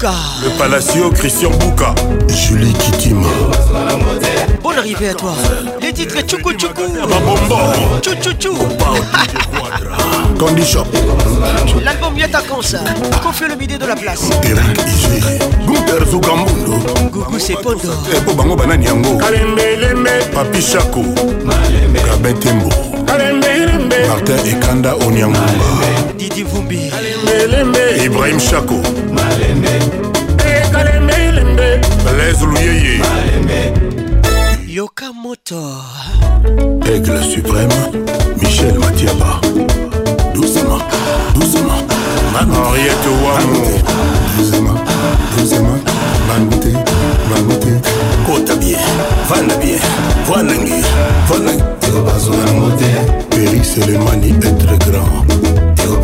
Bouka Le Palacio Christian Bouka Julie Kitima Bonne arrivée à toi Les titres Tchoukou Tchoukou Tchou Candy Shop L'album Yata Kansa Confie le midi de la place Eric Iziri Guter Zugamundo Gougou Sepondo Epo Bango Banani Yango Kalembelembe Papi Chaco Gabin Tembo Martin Ekanda Onyangumba Didi Vumbi Ibrahim Chaco Malembe kalembe ilembe lezulu yeye yoka moto aigle suprême michel matiaba doucement doucement henriette wamo doucement doucement bangoute bangoute kota bien vanda bien vanangi vanangi peris elemani être grand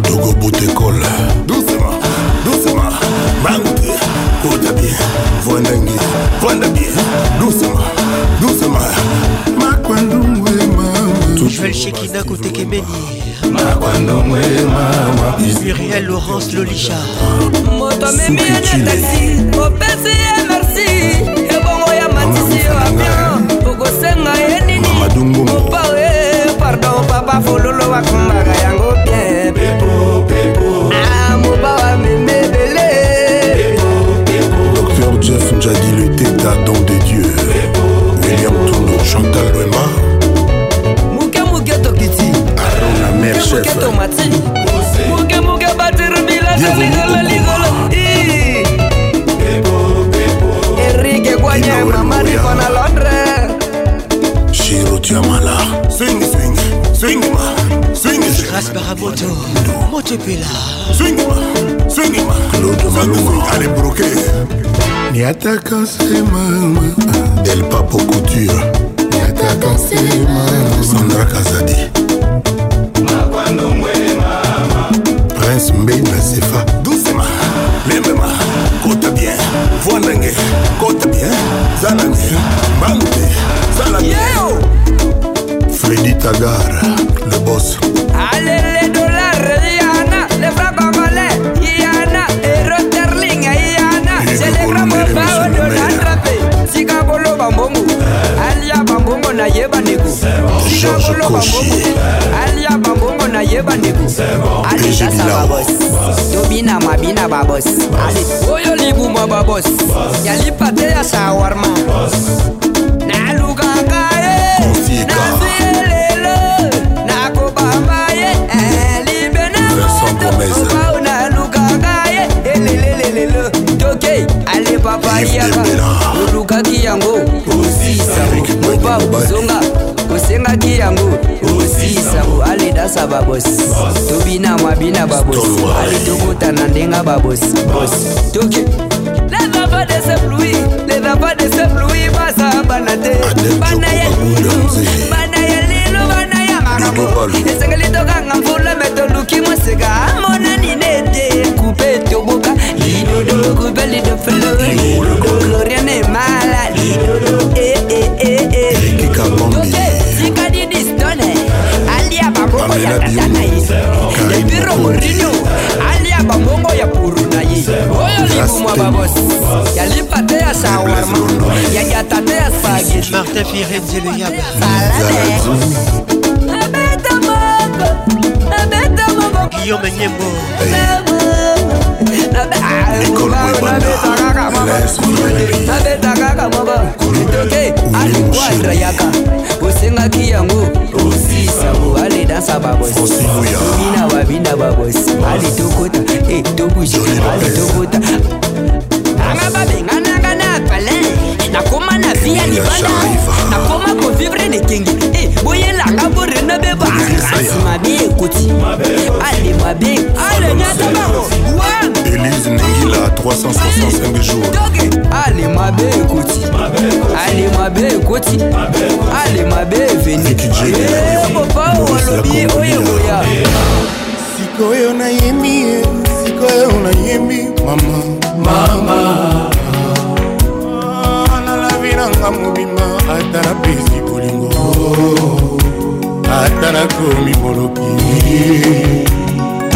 bodogo botekole doucement doucement bangote kota bien vonda ngi vonda bien doucement doucement makwandungwe mama je vais chekina côté kebeni makwandungwe mama Muriel Laurence Lolisha moto memi ya taxi opesi ye merci ebongo ya matisi yo avion Gaspard Moto, Moto Pela. Allez broquer. Niata Kasema, Del Papo Couture. Niata Kasema, Sandra Kazadi. Prince Mbena Sefa. Doucement, lembema, kota bien, voix nange, kota bien, zanange, bande, zanange. Freddy Tagar, le boss. naye bandeko sikakolo bambongo alia bambongo naye bandeko alidasa babos tobina mabina babos ali oyo libuma babos yalipate ya sawarma nalukaka eh. ye nasilelo nakobamba ye eh. libe namotokoba nalukaka ye eh. elelelelelo toke ale papayaka olukaki yango osisango mopa uzonga osengaki yango osisango aledasa babosi tobina mwabina babosi aletokota na ndenga babosi toke les enfants de ce pluie les enfants de ce pluie bazabana te bana ya bana esengeli tokanga mvula me guillaume nyembo nabetaka maba etoke alikwandra yaka osengaki yango osisango alidansa babosina babina babosi alitokota etobushe alitokota anga babengana nakoma na vi ya libanda nakoma kovivre dekengi e eh, boyelanga borena be bakasi mabe ekoti ale mabe ale nyatamango elise nengila 365 jours ale mabe ekoti ale mabe ekoti ale mabe eveni eh, papa olobi oyeoya sikoyo nayembi sikoyo nayembi mama mama nanga mobima ata napesi bolingo ata nakomi boloki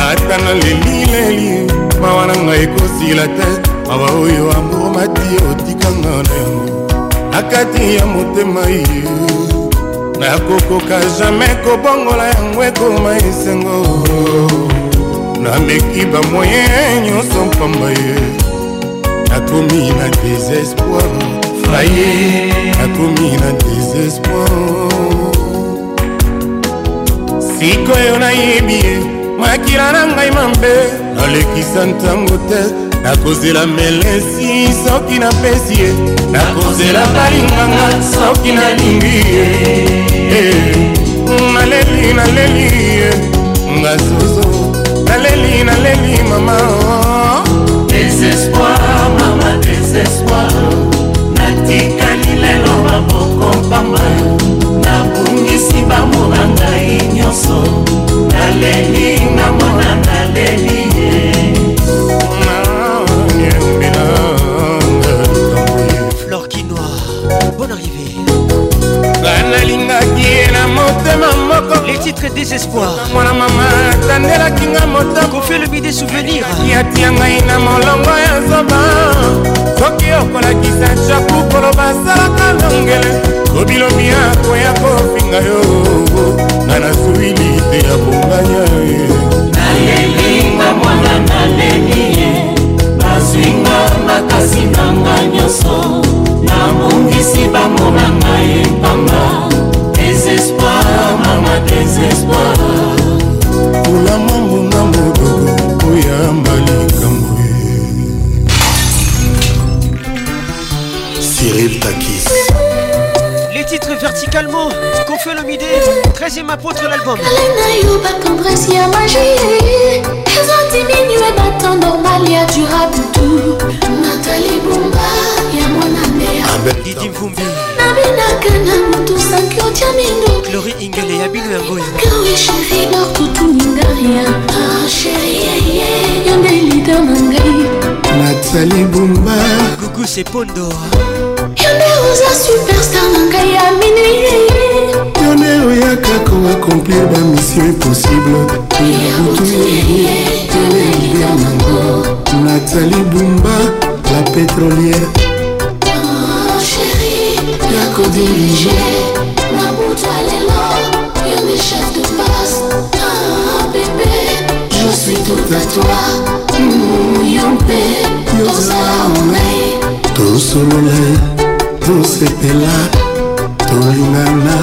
ata nalelileli mawa na ngai ekosila te mawa oyo amomati otikanga na yango na kati ya motema ye nakokoka jamai kobongola yango ekoma esengo nameki bamoye nyonso pamba ye nakomi na desespoir fraye nakomi na desespoir sikoyo nayebi ye makila na ngai mabe nalekisa ntango te nakozela melesi soki napesi ye nakozela balinganga soki nalingi ye eh, naleli naleli ye nga zozo naleli naleli mama desespoir mama desespoir natikali lelo maboko pamba nabungisi bamona ngai nyonso naleli ngamona naleli ye Flor Kinoa, bonne arrivée. nalingaki ye na motema moko les titres désespoir mwana mama atandelaki nga motokofe lobi de souvenir yatia ngai na molongo ya zoba soki okolakisa shaku koloba asalaka longele kobilobi akoya kofinga yo nga nasuwili te ya bonganya ye nalelinga mwana naleli ye nazwinga makasi na nga nyonso Ici bango na ngai pamba desespoir mama desespoir kolama monamo koyamba likambo Cyril Takis les titres verticalement, qu'on fait l'homme idée 13 e apôtre l'album. diminue na temps normal ya durabutu matali bomba ya mwana mbeyanabinaka na motu sanki otya mindo lori ingele ya bino yangoyokawe sheri dortutuninga ah, rien yanga elida na ngai matali bomba gugu sepondo yone oza superstar na ngai ya minui yone oyakaka koaccomplir bamission impossible yabutu Nathalie Bumba, la pétrolière. Oh chérie, yako dirige, nabuta lelo, Y'a des chefs de passe. Ah bébé, je suis tout à toi. Mmh, yompe, yozala nana, tosololai tosepela tolingana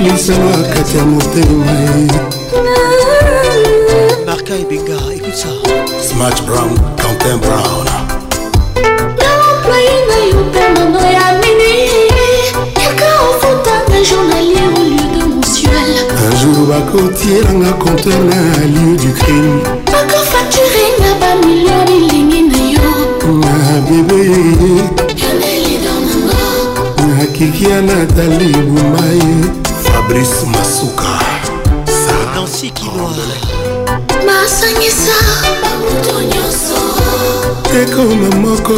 lisolo akati ya motema marka ebengaa ça Smash Brown, Quentin Brown nawaplai na yo mpemano ya mini yaka ofutanga journalier au lieu de mensuel un jour bakotielanga compteur na lieu du crime bakofacture na bamilio milingi na yo na bebe nakiki ya natali bumaye fabrice masuka nansi kinoa kosangisa bamutu nyonso ekoma moko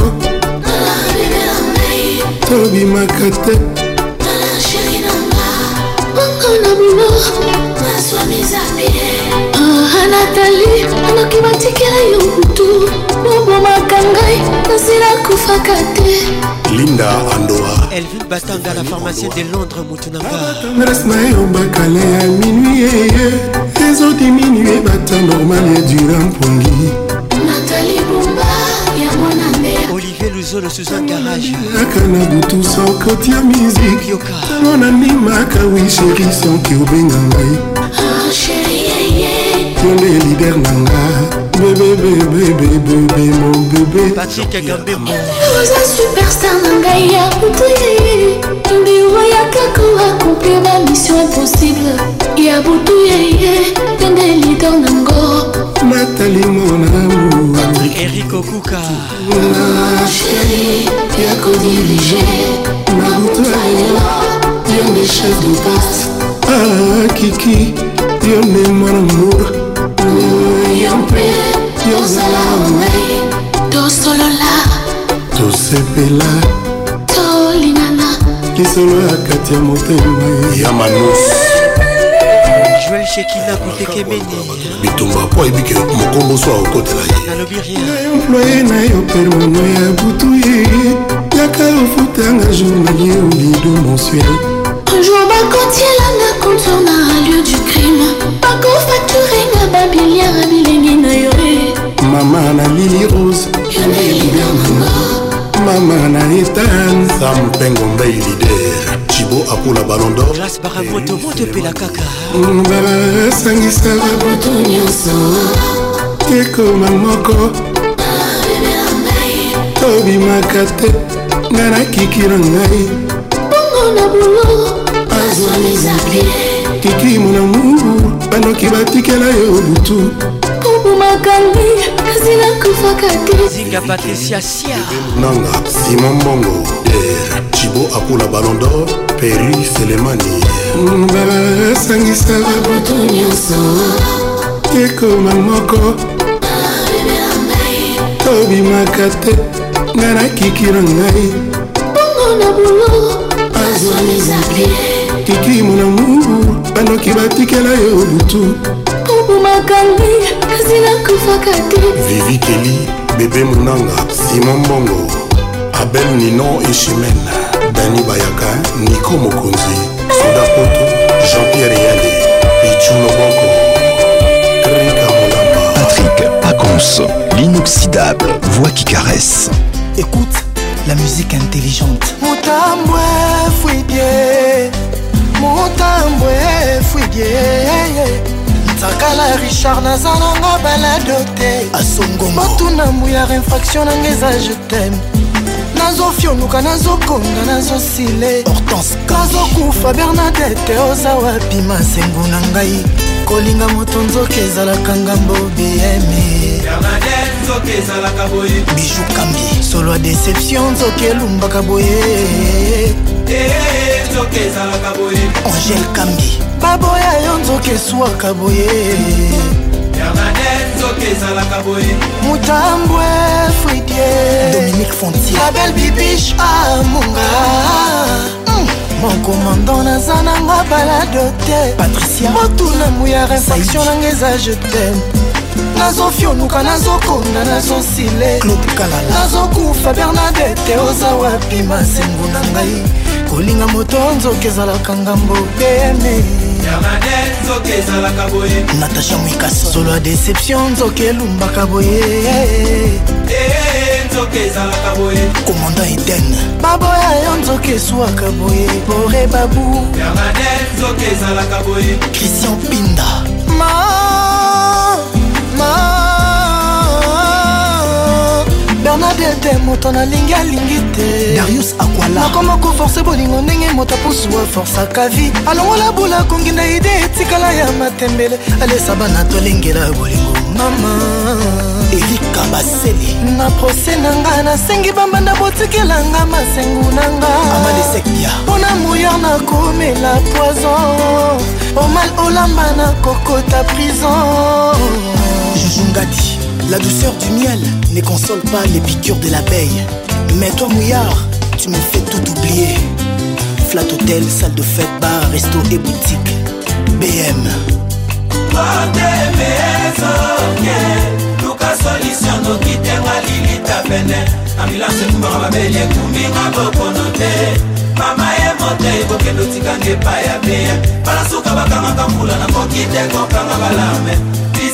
tobimaka te natali noki batikela yo butu bobomaka ngai nasila kufaka te linda andoa elvin batanga la pharmacie de londres motunangatendresse ah, na yo bakale ya minui eye eh, ezodiminue eh. bata normal ya dura mpongi natali bomba ya mwana olivier luzolo suzan garage kaka na butu sokotia miziki talo na ndimaka wisheri soki obenga ngai yo nde lider na nga bebebebebebebe mo bebeoza superstar na ngai ya butuye mbiwa ya kaka akomplir na mission impossible ya butuye yo nde lider nango matalimo namu patrik okuka sheri ya kodirige na butuayo yo nde chef de poste akiki ah, yo nde mwana mora mpe yozala ngai tosolola tosepela tolinana lisolo ya kati ya motema ya manus joel shekina kutekemeni bitumba mpo ayebike mokombo so akokotela ye employe na yo permano ya butu ye yaka ofutanga journalier olido mensuel jour bakotielanga contourna lieu du crime bakofa babiliara bilengi na yo e. mama na lili rose mama na estan sampengo mbei lider cibo apula ballon dor glas baravotomoto pela kaka basangisa baboto nyonso ekoma moko tobimaka te nga nakiki na ngai bongo na bulo azwa mizaki kiki monamour bakoki batikela yo butu obumakangi kasi nakufaka tezinga patricia sia nanga simon bongo der cibo akula ballon d'or peri selemani mbala esangisa babutu nyonso ekoma moko tobimaka te ngai nakiki na ngai bongo na bulo azwa mizabe kiki monangu bandoki batikela yo butu kubumakami azila kufaka te vivi keli bebe monanga simon bongo abel nino echimen dani bayaka niko mokonzi soda poto jean-pierre yale pichu loboko krika molamba patrik pacons l'inoxydable voix qui caresse écoute la musique intelligente motambwe fouibie motambwe efwidie nzakala richard naza nango balado te asongomatuna mbuyara infraction nanga eza jetem nazofionuka nazokonda nazosile nazokufa bernadete oza wapi masengo na ngai kolinga moto nzoki ezalaka ngambo bm e. nzoke ezalaka boye bijukambi solo ya deception nzoke elumbaka boye eh, eh, eh, nzoke ezalaka boye angel kambi baboya yo nzoke eswaka boye nzoke ezalaka boye mutambwe fridie dominique fontier abel bibish amunga hmm, mokomando naza nanga balado te patricia motuna muyara faction nanga eza je teme nazofyonuka nazokonda nazosile nazokufa bernadete oza wapi masengu na ngai kolinga moto nzoka ezalaka ngambo beme natasha mwikasi solo ya deception nzoka elumbaka boye eh, komanda eden baboya yo nzoka eswaka boye bore babu christian pinda Ma mama bernadete moto nalingi alingi te darius akwala nakoma koforce bolingo ndenge moto apusuwa forsaka vi alongola bula kongi na ide etikala ya matembele alesa bana tolengela bolingo mama erik kabaseli na prose na nga nasengi bambanda botikelanga masengu na nga amalesekia mpona moyar nakomela poison omal olamba nakokota prison Jungati. La douceur du miel ne console pas les piqûres de l'abeille. Mais toi, mouillard, tu me fais tout oublier. Flat hôtel, salle de fête, bar, resto et boutique. BM. mama ye moto ebokende otikanga epai ya bien balasuka bakangaka mbula nakoki te kokanga balame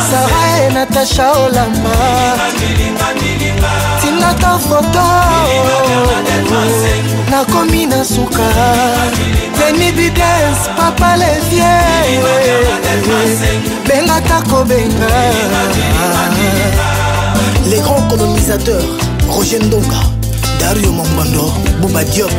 sara e natasha olama tinata foto nakomi na suka deni bidens papa levie bengata kobenga les grands colonisateurs roger ndonga dario mombando bobadiop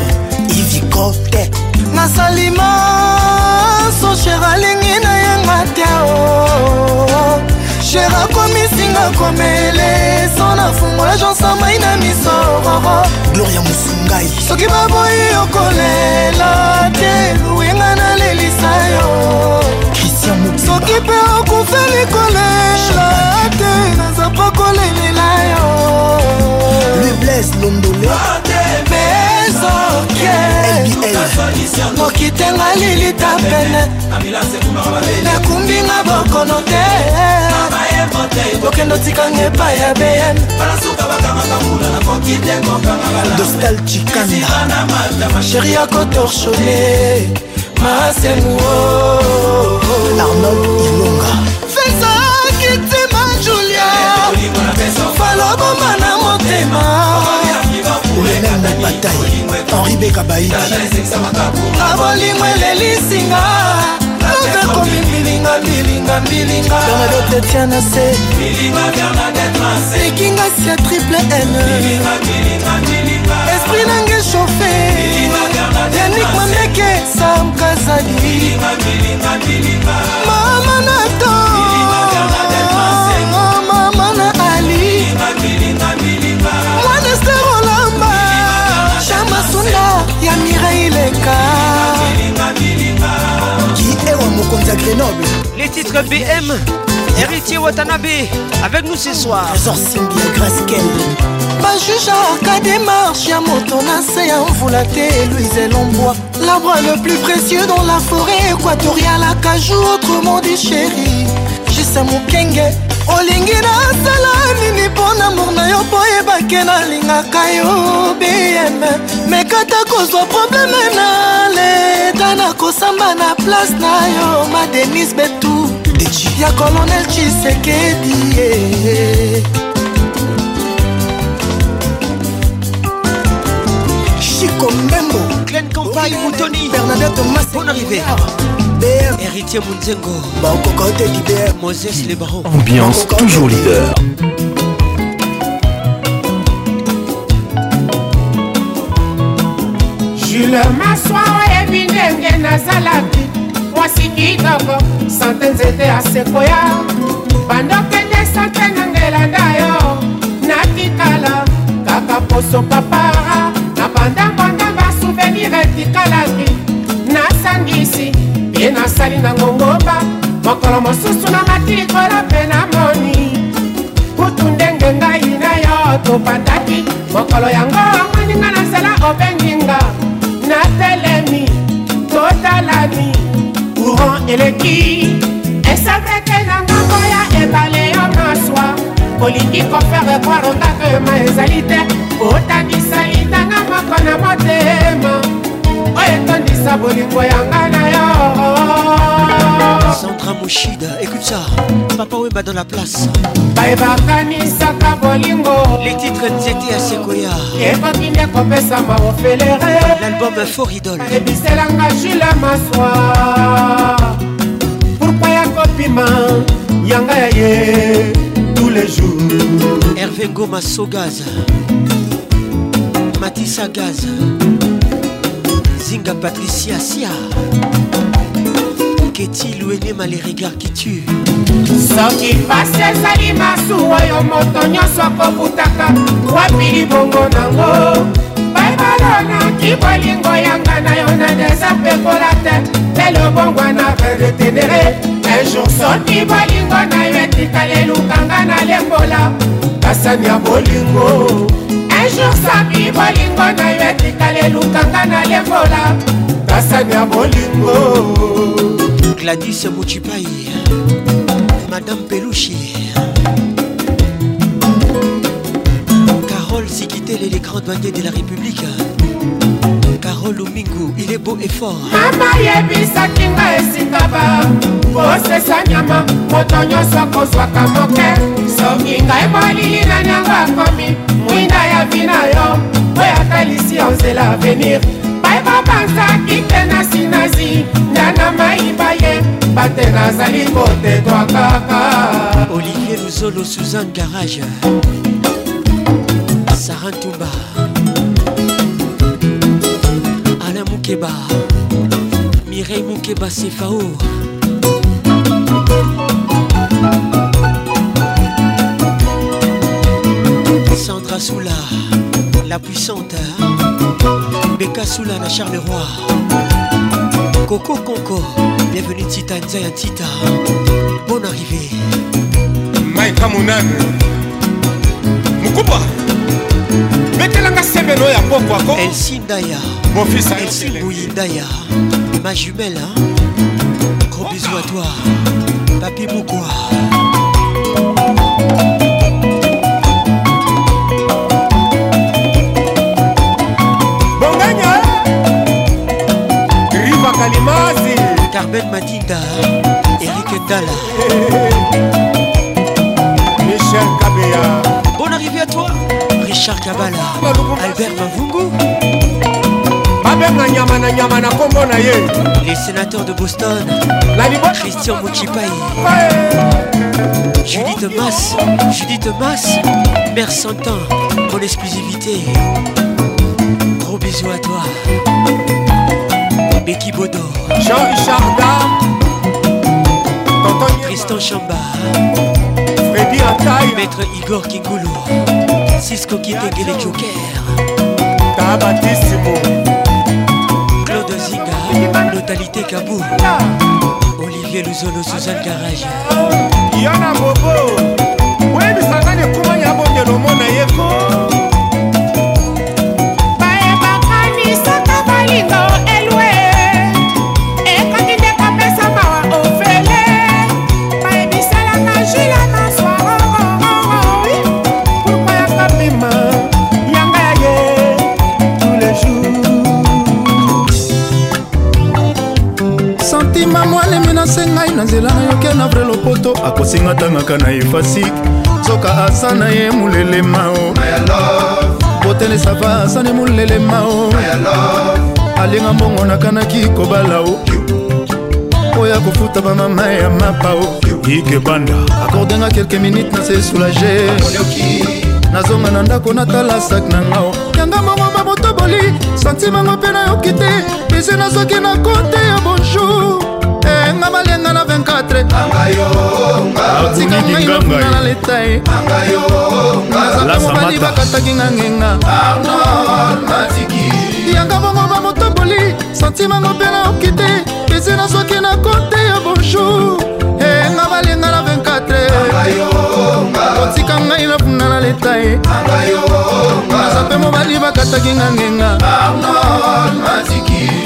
ivicote nasalima nyonso sher alingi na yanga te o sher akomisinga komele so na fungola jansamai na misororo gloria mosungai soki baboyi okolela te luinga nalelisa yo soki mpe okufeli kolela te naza mpo kolelela yo lubles londole ah! ezoke mokitenga lilita pene nakumbinga bokono te kokendo tikanga epai ya bn dostal cikanda sheri ya kotorshone masenuo arnold ilonga fesakitima julia faloboma na motema colonel mobatai henri bekabai na bolimo elelisinga oka komimilinga mbilinga mbilinga bernadet etia na se ekinga sia triple n esprit nange chauffe yanik mameke samkazadi mama nato c'est noble. Les titres BM, héritier Watanabe, avec nous ce soir. Trésor Simbi à Graskel. bajuge arka démarche ya moto na se ya mvula te louise elombwa l'arbre le plus précieux dans la forêt équatoriale akajour autrement dit chéri juste mokenge olingi nasala nini mpo na mor na yo mpo yebake nalingaka yo bm mekata kozwa probleme na leta nakosamba na place na yo madenis betu ya kolonel chisekedi ye chiko mbembo bernadette masbon arrivé libère Héritier Munzengo Banco quand t'es libère Moses les barons Ambiance toujours leader jule maswa oyebi ndenge nazalaki mwasi kitoko sante nzete asekoya bandokende sante na ngelanda yo natikala kaka poso papara na bandangonda basouvenir etikalaki nasangisi ye nasali na ngongomba mokolo mosusu namati likolo mpe namoni kutu ndenge ngai na yo topataki mokolo yango omweninga nazala obenginga natelemi totalani courant eleki esapeke na ngambo ya ebale yo maswa olingi kofere kware ondakema ezali te otakisa litanga moko na motema oyo etondisa bolingo yanga na yo centra moshida ekuta papa weba dans la place bayebakanisaka bolingo les titres nzete ya sekoya ekoki nde kopesama ofelere l'album foridol ebiselanga jula maswa pourkui ya kopima yanga ya ye tous les jours herve ngoma sogaza matisa gaza Zinga Patricia Sia Keti Louenema les regards qui tuent soki pasi ezali masumu oyo moto nyonso akobutaka wapi libongo nango baibalo naki bolingo yanga na yo na deza pekola te lelo bongwa na redetenere ejour soki bolingo na yo etikali elukanga na lembola kasani ya bolingo ejour sami bolingo na yo etikala elukanga na lembola kasani ya bolingo gladis mochipai madame pelushi carole sikitele les grandes bandiers de la république Caro Lumingu, il est beau et fort. Mama yebisaki nga esingaba kosesa nyama moto nyonso akozwaka moke soki ngai molili na nyango akomi mwinda ya vi na yo mpo yakalisi yo nzela avenir bayeba banzaki te na sinazi ndana mayiba ye bate nazali kotetwa kaka olivier luzolo suzanne garage sarantumba Moukeba Mireille Moukeba Sefao Sandra Soula La puissante Beka Soula na Charleroi Coco Conco Bienvenue Tita Nzaya Tita Bonne arrivée Mike Amonane Moukouba betelanga sembeno ya pokwako elsi ndaya mofisa elsi mbuyi ndaya ma jumelle gros bisou à toi papi moukwa bonganya riva kalimazi carmen madinda erik ndala Richard Kabala bah, bah, bah, Albert Mavungu nyama na nyama les sénateurs de Boston Christian Mouchipai Judith Thomas, Judith Thomas, Mère Santan pour l'exclusivité Gros bisous à toi Becky Bodo Jean-Richard Dam Tristan Chamba Freddy Ataï Maître Igor Kingoulou Cisco Kitenge les Joker Tabatissimo Claude Zinga Notalité Kabou Olivier Luzolo Suzanne Garage Yana Bobo osinga tangaka na ye fasik soka asa na ye molelema o botelesa fa asa na ye molelema o alinga mbongo nakanaki kobala o oyo akofuta bamama ya mapa o ikebanda akordenga kelke minute na se soulage nazonga na ndako natala sak na ngao yanga mongo babotoboli santimango mpe nayoki te pese nazoki na kote ya bonjour nga malenga na 24otika ngai nafuna na leta ye nazaka mobali bakataki nga ngenga yanga bongo bamotoboli santimango mpe na oki te pesi nazwaki na kote ya bonjour eh, enga malenga na 24 otika ngai nafuna na leta ye naza mpe mobali bakataki nga ngenga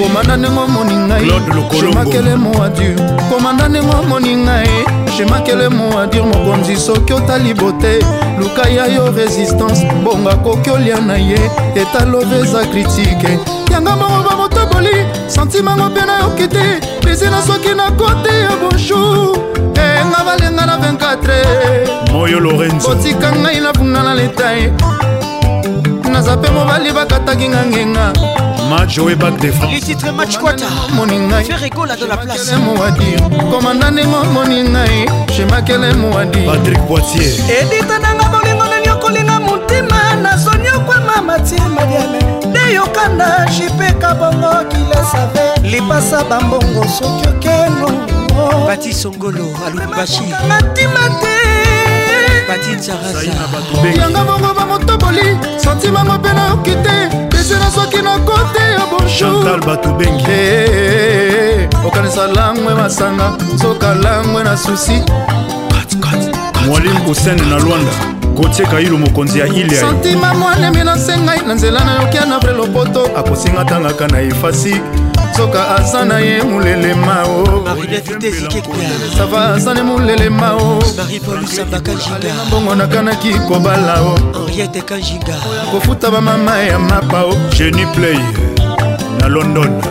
komanda ndenge omoni ngaiemakele moadur komanda ndenge omoni ngai shemakele moadur mokonzi soki otali bote luka ya yo résistance bonga koki olia na ye etalove eza kritike yanga moko bamotoboli santimango mpe nayoki te bizina soki na kote ya bonjour enga eh, balenga na 24 moyo lorenzo otika ngai nabunga na letae naza mpe mobali bakataki nga ngenga majoe batefreletitre match quata moningaiferigola de la place moadir komanda ndenge omoni ngai chemakele moadir patrik poitier edita nanga bolingo nani okolinga motima nazoni okwama matie madiame nde yokanda jipeka bongo kilesave lipasa bambongo soki okeno bati songolo alubashikamatima te patine sarasa yanga bongo bamotoboli santimango mpe nayoki te esi nasoki nakote yo bonjour eh, okanisa langwe masanga soka langwe na susi mwalimu kusene na lwanda kotieka ilo mokonzi ya ile santima mwanemi nasengai na nzela nayokia na vre lopoto akosinga tangaka na efasi soka aza na ye molelema osava aza ne molelema obongo nakanaki kobala o kofuta bamama ya mapa o jeni play na london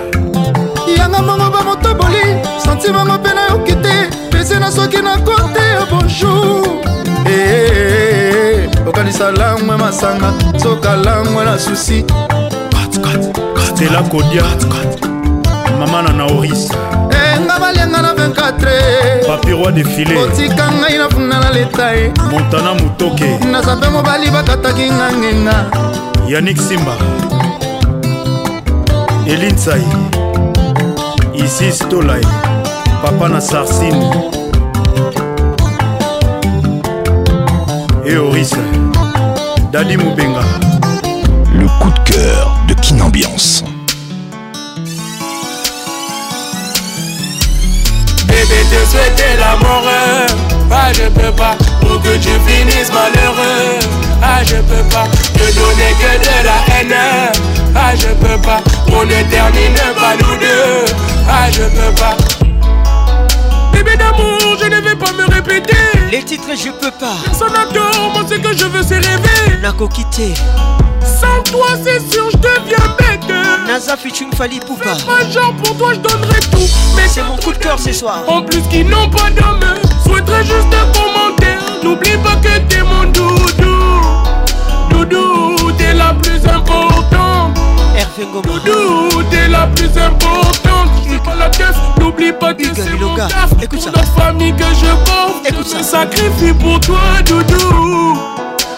yanga mongo bamotoboli santimango mpe nayoki te pese na soki na kote ya bonjour eh, eh, eh, okanisa langwe masanga soka langwe na susi stela kodia mama na naoris enga eh, balenga na 24 papiroi defile otika ngai na funda na leta ye montana motoke naza mpe mobali bakataki nga ngenga yanik simba elinsai isis tolai papa na sarsine eoris dadi mobenga le coup de cœur de Kin Ambiance. Je souhaiter l'amour Ah, je peux pas pour que tu finisses malheureux. Ah, je peux pas te donner que de la haine. Ah, je peux pas pour ne terminer pas nous deux. Ah, je peux pas. Bébé d'amour, je ne vais pas me répéter. Les titres, je peux pas. Personne n'adore, moi ce que je veux, c'est rêver. Nako quitté. Sans toi, c'est sûr, je deviens bête. NASA featuring Fali Poupa. Pas genre pour toi, je donnerai tout. Mais c'est mon coup de cœur ce soir. En plus, qu'ils n'ont pas d'homme, souhaiterais juste un commentaire. N'oublie pas que t'es mon doudou. Doudou, t'es la plus importante. Doudou, t'es la plus importante. suis pas la n'oublie pas que c'est mon taf. pour famille que je porte. Écoute je ça. sacrifie pour toi, doudou.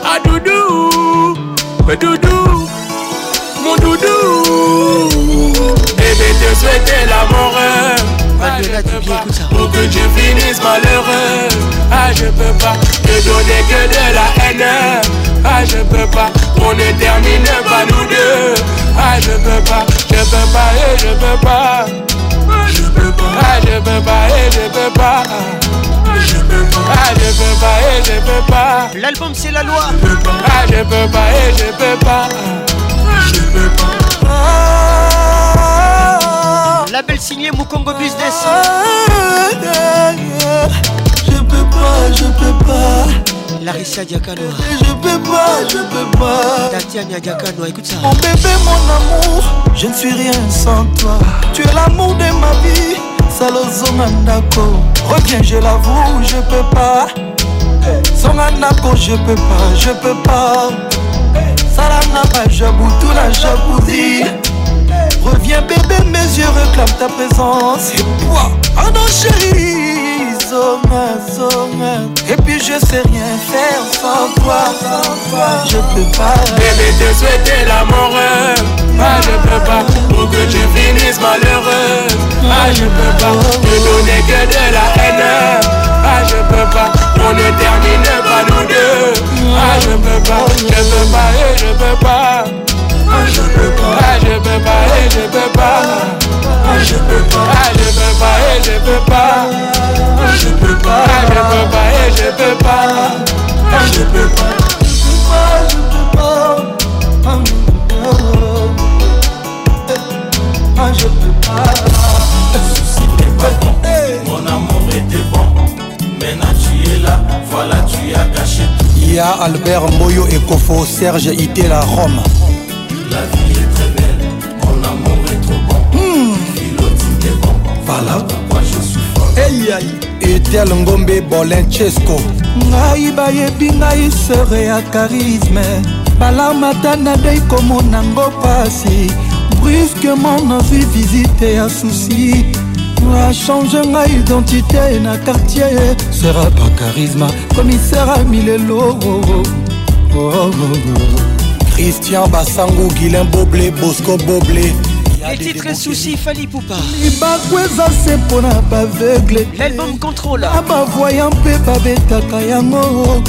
Ah, doudou. Mon doudou, mon doudou Bébé te souhaiter la mort je Pour que tu finisses malheureux Ah je peux pas te donner que de la haine Ah je peux pas pour ne termine pas nous deux Ah je peux pas Je peux pas et eh, je peux pas je peux pas, ah, je peux pas et ah, je peux pas eh, ah, je peux pas et eh, je peux pas. L'album c'est la loi. je peux pas ah, et eh, je peux pas. Je peux pas. Ah. Label signé Mukongo Business. je peux pas, je peux pas. Larissa Diakanoa Je peux pas, je peux pas Tatiana Diakanoa, écoute ça Mon bébé, mon amour, je ne suis rien sans toi Tu es l'amour de ma vie salo zonga ndako reviens je l'avoue je peux pas zonga ndako je peux pas je peux pas salanga bajabutu na jabuzi reviens bébé mes yeux reclament ta présence et toi ah non chérie zonga zonga et puis je sais rien faire sans toi, sans toi je peux pas bébé te souhaiter la mort Ah je peux pas Pour que tu finisses malheureux Ah je peux pas Te donner que de la haine Ah je peux pas On ne termine pas nous deux Ah je peux pas Je peux pas et je peux pas ah je peux pas, ah je peux pas, et je peux pas, ah je peux pas, ah je peux pas, et je peux pas, je peux pas, je peux pas, et je peux pas. Tina Albert Mboyo Ekofo Serge Itela Rome La vie est très belle, mon amour est trop bon mmh. Philotine est bon, voilà pourquoi je suis folle hey, aïe. Etel Ngombe Bolencesco ngai bayebi ngai sere ya charisme balamata nadei komonango pasi brusquement nazwi visite ya susi achange ngai identité na quartier sera par charisma commissaire amilelo oh, oh, oh, christian basangu guilin boble bosco boble les titres soucis fali poupa libaku eza se mpo na baveugle l'album contrôle na bavoyan mpe babetaka yango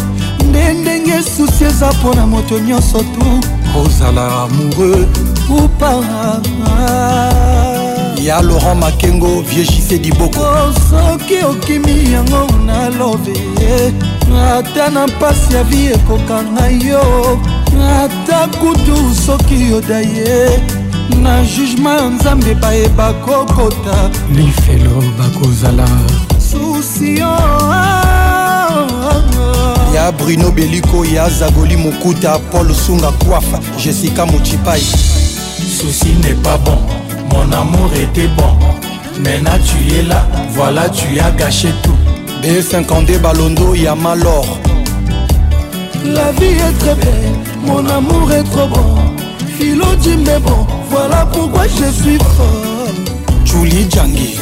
nde ndenge susi eza mpo na moto nyonso tu ozala amoureux ou pas ya laurent makengo viejise diboko oh, soki okimi yango nalobe eh. ata na mpasi ya vi ekokanga yo ata kutu soki yoda ye na jugema ya nzambe bayeba kokota lifelo bakozala susio ah, ah, ah. ya bruno beliko ya zagoli mokuta paul sunga kwafa jessica mochipai souci n'est pas bon Mon amour était bon, maintenant tu es là, voilà tu as gâché tout. B52 Balondo, Yamalor. La vie est très belle, mon amour est trop bon. Philo dit mais bon, voilà pourquoi je suis fort. Julie Djangi.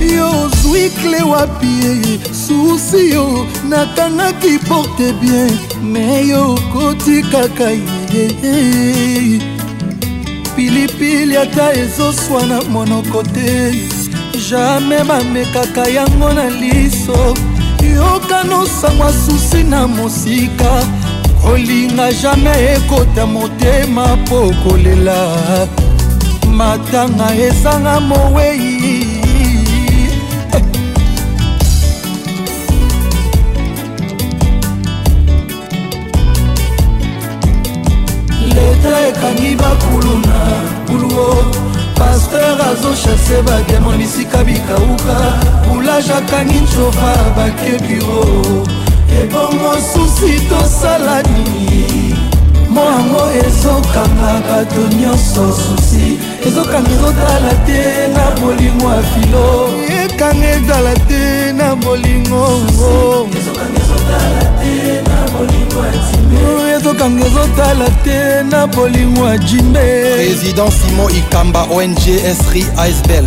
yo ozwi kle wapi susi yo nakangaki porte bien me yo okoti kaka ye pilipili ata ezoswana monoko te jamai bamekaka yango na liso yokanosangwa susi na mosika kolinga jamai ekota motema po kolela matanga ezanga mowei toshase bademo bisika bikauka boulage akangi ncova bake biro ebongo susi tosala nini moango ezokanga bato nyonso susi ezokanga ezotala te na bolingo ya filo ekanga etala te na bolingo ezokanga ezotala te na bolingo ya jimbe président simon ikamba ong esri icebell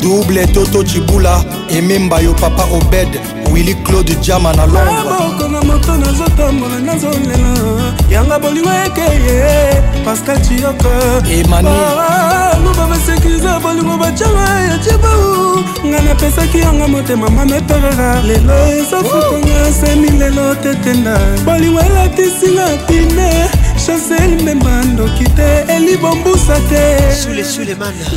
double toto cibula ememba yo papa obed willi claude jama na londremoko na moto nazotambola nazolela yanga bolingo ekeye pascal cioka emaniluba basekirize bolingo bacanga ya cibau nga napesaki yango motema mameperera lelo ezofutanga semi lelo tetenda bolingo elatisinga pine chasel memba ndoki te elibombusa te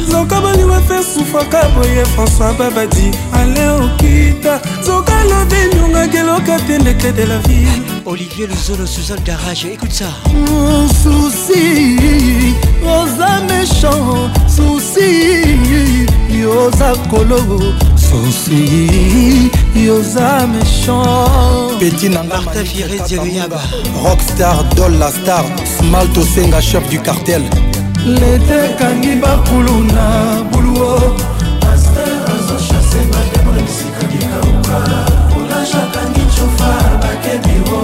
nzoka baliwa mpe sufaka boye françois babadi ale okita nzoka lobe nyongaki eloka te ndeke de la ville olivier luzolo suzanne garage écoute ça susi oza méchant susi yoza kolo sosi yoza méchant peti nangaariaba rockstar dol la star smalt osenga chef du cartel lete kangi bakulu na buluo aster azochase bademo na bisika likauka olajakangi cofa bakebiro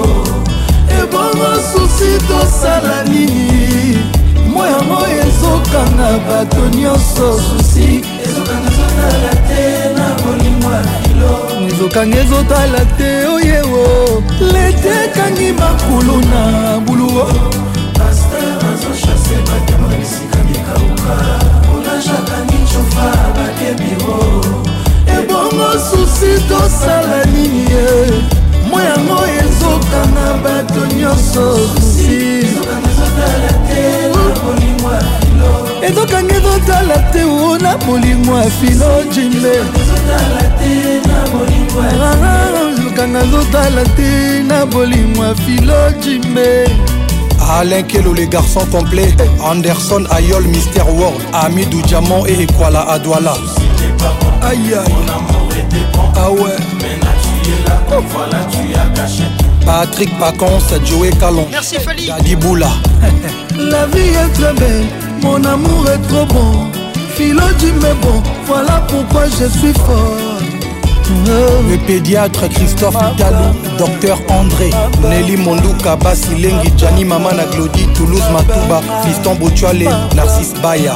ebongo susi tosala nini moyango ezokanga bato nyonso susi ezokanga ezotala te oyewo lete ekangi makulu na buluo paster azoshase batema bisika mikauka olajakangi cofa bakebiro ebongo susi tosala nini ye mo yango ezokanga bato nyonso susi ezokanga ezotala te o na bolingo ya fino jimbe ah, ah, ah, ezokanga ezotala te na bolingo ya filo jimbe Alain Kelo, les garçons complets Anderson, Ayol, Mister World Amidou Diamant et Ekwala Adwala Aïe aïe Ah ouais Patrick Pacons, Joey Calon Merci Fali Dadi Boula La vie est très belle Mon amour est trop bon, Philo du mais bon, voilà pourquoi je suis fort. Euh. Le pédiatre Christophe Italo, docteur André, Nelly Monduka, Basilengi, Gianni Mamana, Glody, Toulouse Matouba, Fiston Narcisse Baya.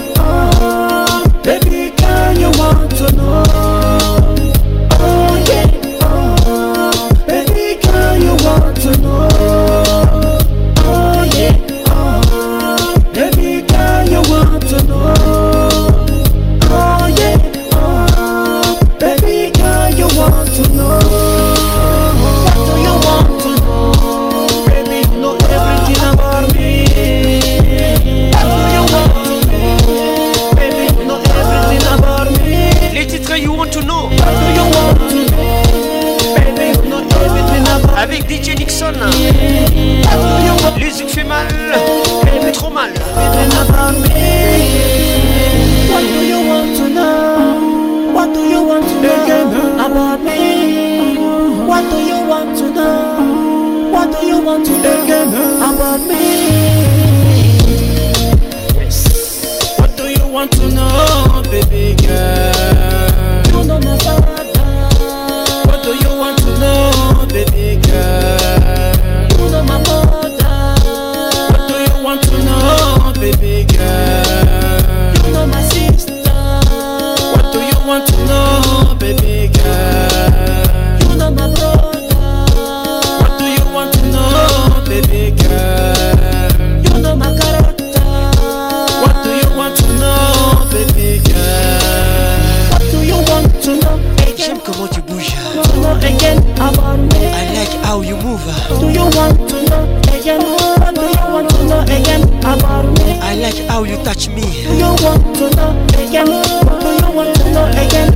how you move. Ah? Do you want to know again? you want to know again I like how you touch me. Do you want to know again? Do you want to know again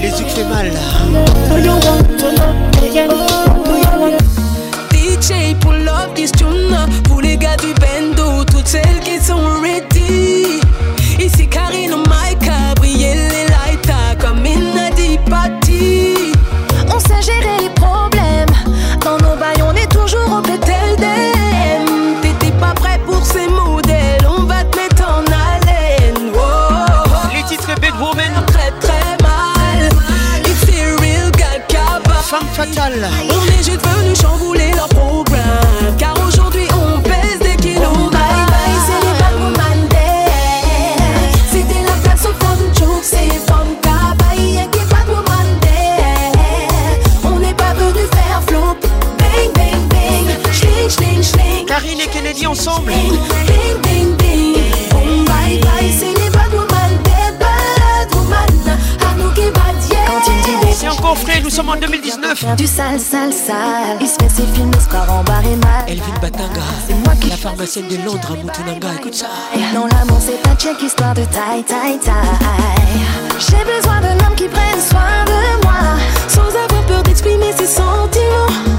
Les yeux fait mal. Do you want to know again? pour ah. les gars du On est juste venu chambouler leur programme. Car aujourd'hui, on pèse des kilos. Oh my c'est les Day. C'était la place au fond du c'est femme cabaye qui est woman Day. On n'est pas venu faire flop. Bang, bang, bang. Chling schling, Karine et Kennedy ensemble. mon frère, nous sommes en 2019. Du sale, sale, sale. Il se fait ses films, d'espoir en barre et mal. Elvin Batanga, la pharmacienne de Londres à Moutounanga, écoute ça. Non, l'amour, c'est pas check histoire de taille, taille, taille. J'ai besoin d'un homme qui prenne soin de moi, sans avoir peur d'exprimer ses sentiments.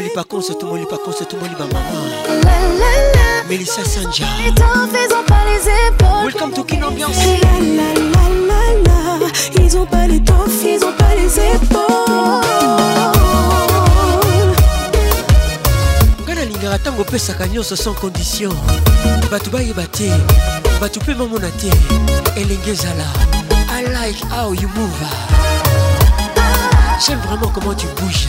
tomoli pakonse tomoli pakonse tomoli bamama melissa sanja welcome to kin ambiance Ils ont pas les toffes, ils ont pas les épaules nga nalingaka ntango opesaka nyonso sans condition bato bayeba te bato mpe mamona te elenge ezala i like how you move j'aime vraiment comment tu bouges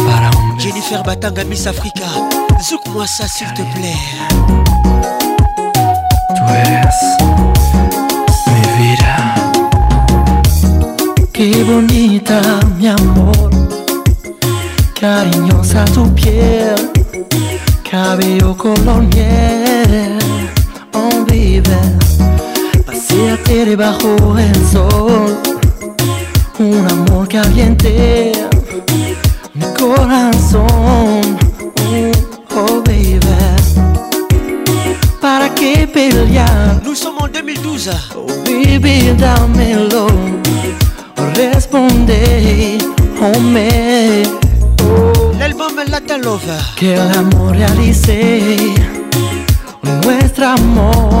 Batanga Miss Africa. Zouk-moi ça s'il te plaît. Tu es mi vida. Qué bonita mi amor. Cariñosa tu piel. Cabello color miel. On vive. Paseate debajo el sol. Un amor caliente. dámelo. Responde, hombre. bombe La Que el amor realice nuestro amor.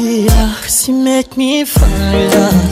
See ya, she make me fall down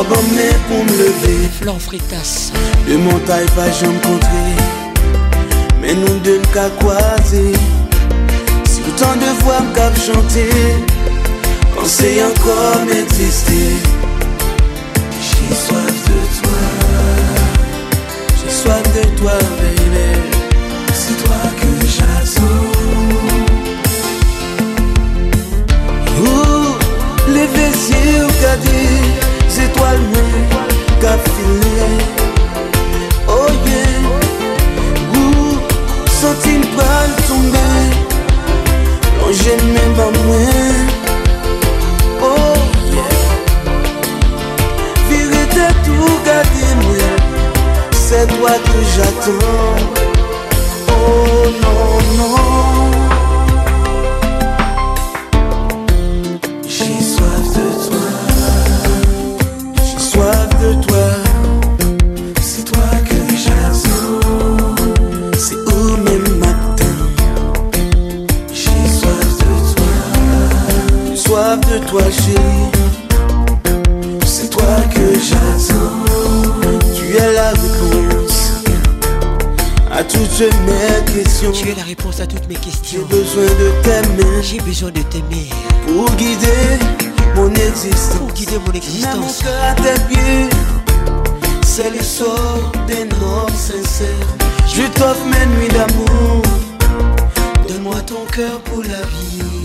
abandonné pour me lever De mon taille pas jamais contrer Mais nous deux nous qu'à croiser Si autant de voix me cap chanter sait encore m'exister J'ai soif de toi J'ai soif de toi bébé C'est toi que j'attends Oh les vessies au cadet toi le même cap filet, Oh yeah Ou senti une balle tomber Non oh, j'aime même pas Oh yeah Virer de tout garder moi, C'est toi que j'attends Oh non non Tu es la réponse à toutes mes questions. J'ai besoin de t'aimer. J'ai besoin de t'aimer. Pour guider mon existence. Pour guider mon existence. mon cœur à tes pieds. C'est le sort d'un sincère. Je t'offre mes nuits d'amour. Donne-moi ton cœur pour la vie.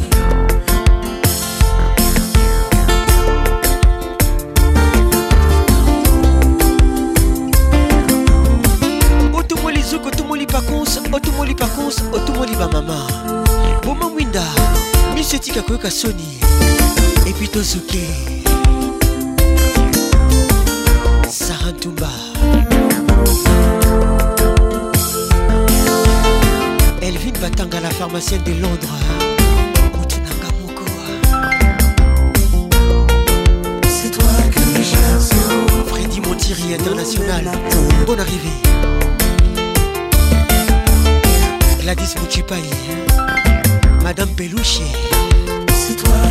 winda miso etika koyoka soni epi elvin batanga la pharmacienne de londres C'est toi que moko Freddy Motiri international bonne arrivée gladys Mouchipaye. Madame Pelouché. C'est toi.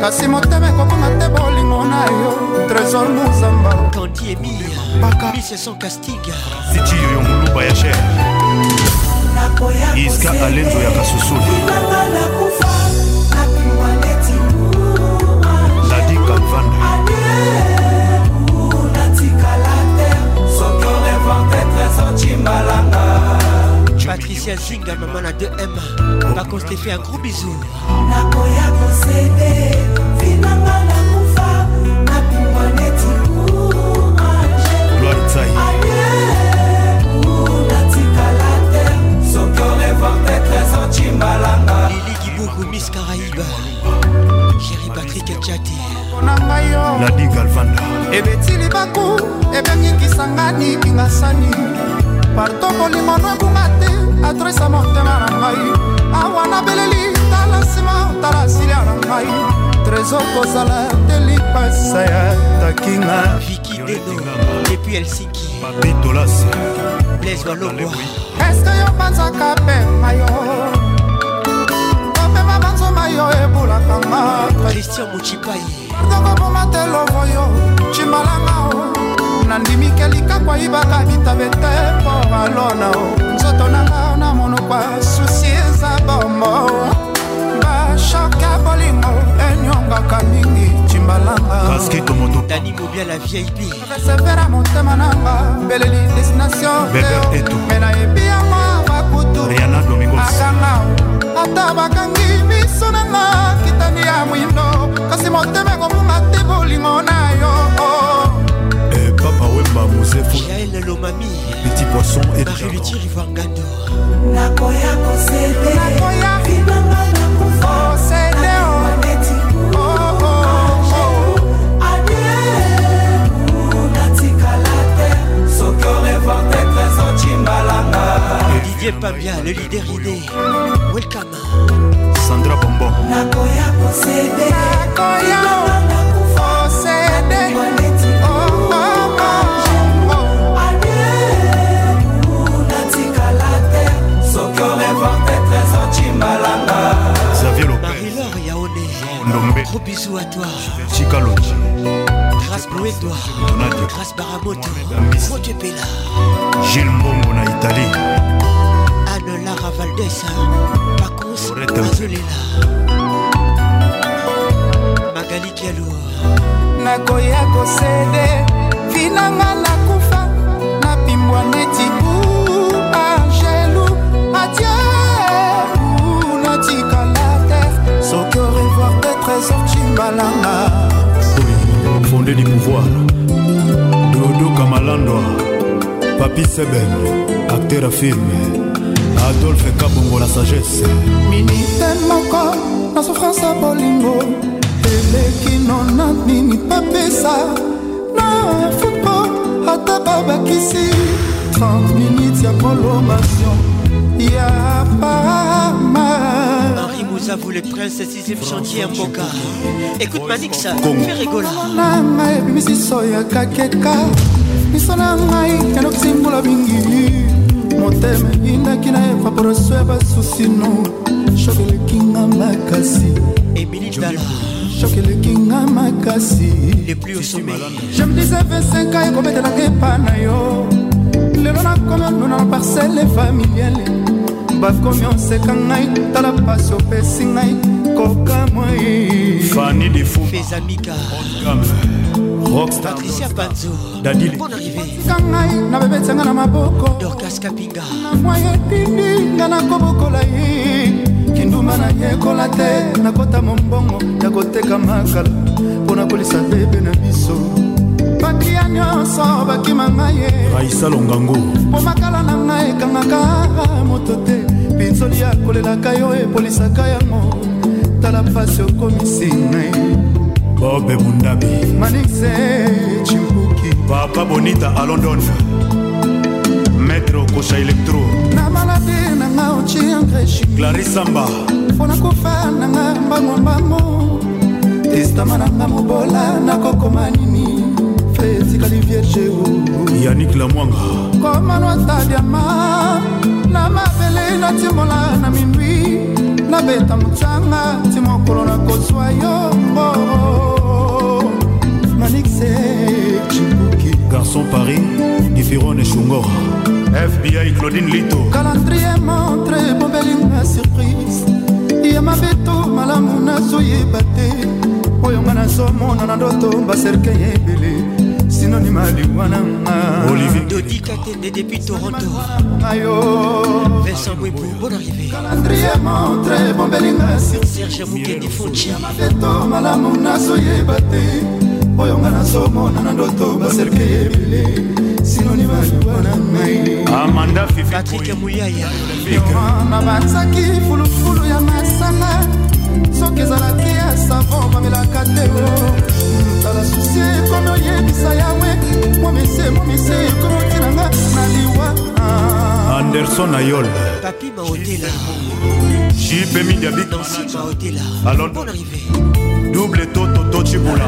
kasi motema ekokonga te bolingo na yo trésor mozamba kandi emirmiseson castiga sitiyo yo moluba ya cher iska alenzo ya kasusuli ladi kalvanda timbalanga Patricia Zinga, maman la 2M. Par contre, je t'ai fait un gros bisou. Nakoya Mosebe, Vinamba la Moufa, Napimbonetti pour Angèle. Gloire Tsaï. Lili Kibuku, Miss Caraïbe Chéri Patrick Tchati Ladi Galvanda ebetili baku ebengikisanga nikingasani parto bolingo no ebunga te adresa motema na ngai awa nabeleli tala nsima tala silia na ngai trésor kozala te lipasa ya takinga depuis helsinki babitolasi blaise walongwa eske yo banzaka pema yo kopema banzoma yo ebulaka nga christian mochipai tokoboma te lovo yo cimalanga nandimikeli kakwa yibaka bitabete por alona nzoto nanga na monokwa susi eza bomo bashoke ya bolingo enyongaka mingi cimbalangani mobia la vip resevera motema nanga beleli destination me nayebi yango bakutuakanga ata bakangi miso nanga kitani ya mwindo kasi motema ekomunga te bolingo na yo Mama Mosefu Yael Lomami Petit Poisson et Marie Luti Rivangando Nakoya Kosebe Nakoya Vimama Nakoufa Kosebe Oh oh Didier oh. Pambia, le leader idée. Welcome. Sandra Bombo. Nakoya Kosebe Nakoya ndombe gros bisous à toi chikaloji grâce pour Edouard grâce Baramoto Mathieu Pella Gilles Mbongo na Italie Anne Lara Valdesa Pacos Azolela Magali Diallo nakoya kosede vinanga nakufa napimbwa neti kuu balanga fondé du pouvoir dodo kamalandwa papi seben acteur a film adolphe kabongo la sagesse miniten moko na souffrance ya bolingo eleki nona nini papesa na futbo ata babakisi 30 minutes ya prolongation ya pama Vous à vous les princes, sixième chantier à Mboka. Écoute Manix, fais rigoler. misiso ya kakeka miso na ngai yanokisimbola mingi motema eyindaki na evaporation ya basusino shok elekinga makasi shok elekinga makasi je me disais 25 ans ekobetelaka epa na yo lelo nakomi onduna na parcele familiale bakomi oseka ngai tala pasi opesi ngai kokamwafani defupezamikapatricia panzodadilika ngai nabebetianga na maboko dorkas kapinga na mwa yetindi nga nakobokola ye kindumba nayekola te nakota mombongo ya koteka makala mpo na kolisa bebe na biso bakia nyonso bakima ngai ye raisa longango makala na ngai ekangaka ah, ah, moto te pinzoli akolelaka yo epolisaka yango tala mpasi okomisi ngai bobe mundabi manixe chimpuki papa bonita alondon maître okosha electro na malade nanga ociangreshi clarisamba mpona kofa nanga mbangombango testama nanga mobola nakokoma nini etikali vierge yanik lamwanga komanwata diama na mabele natimola na mindwi nabeta mocanga ti mokolo nakozwa yombo oh, oh. manixe cibuki garçon paris difirone shungora fbi claudine lito calendrier montre bobelinga surprise ya mabeto malamu nazoyeba te oyo nga nazomona na ndoto baserke ebele sinonima liwananga olivier dodika tende depuis toronto ayo vincent bwebo bon arrivé calendrier montre bombelinga serge mukendi fonci mabeto malamu nazoyeba te oyo nga nazomona na ndoto baserke ebele sinonima liwananga amanda patrik muyaya na banzaki fulufulu ya masanga soki ezalaki ya savon bamelaka te basusi ekomi oyebisa yawe momese momese ekomi otinanga na liwa anderson ayol papi baotela jipe midiabik alon double toto to cibula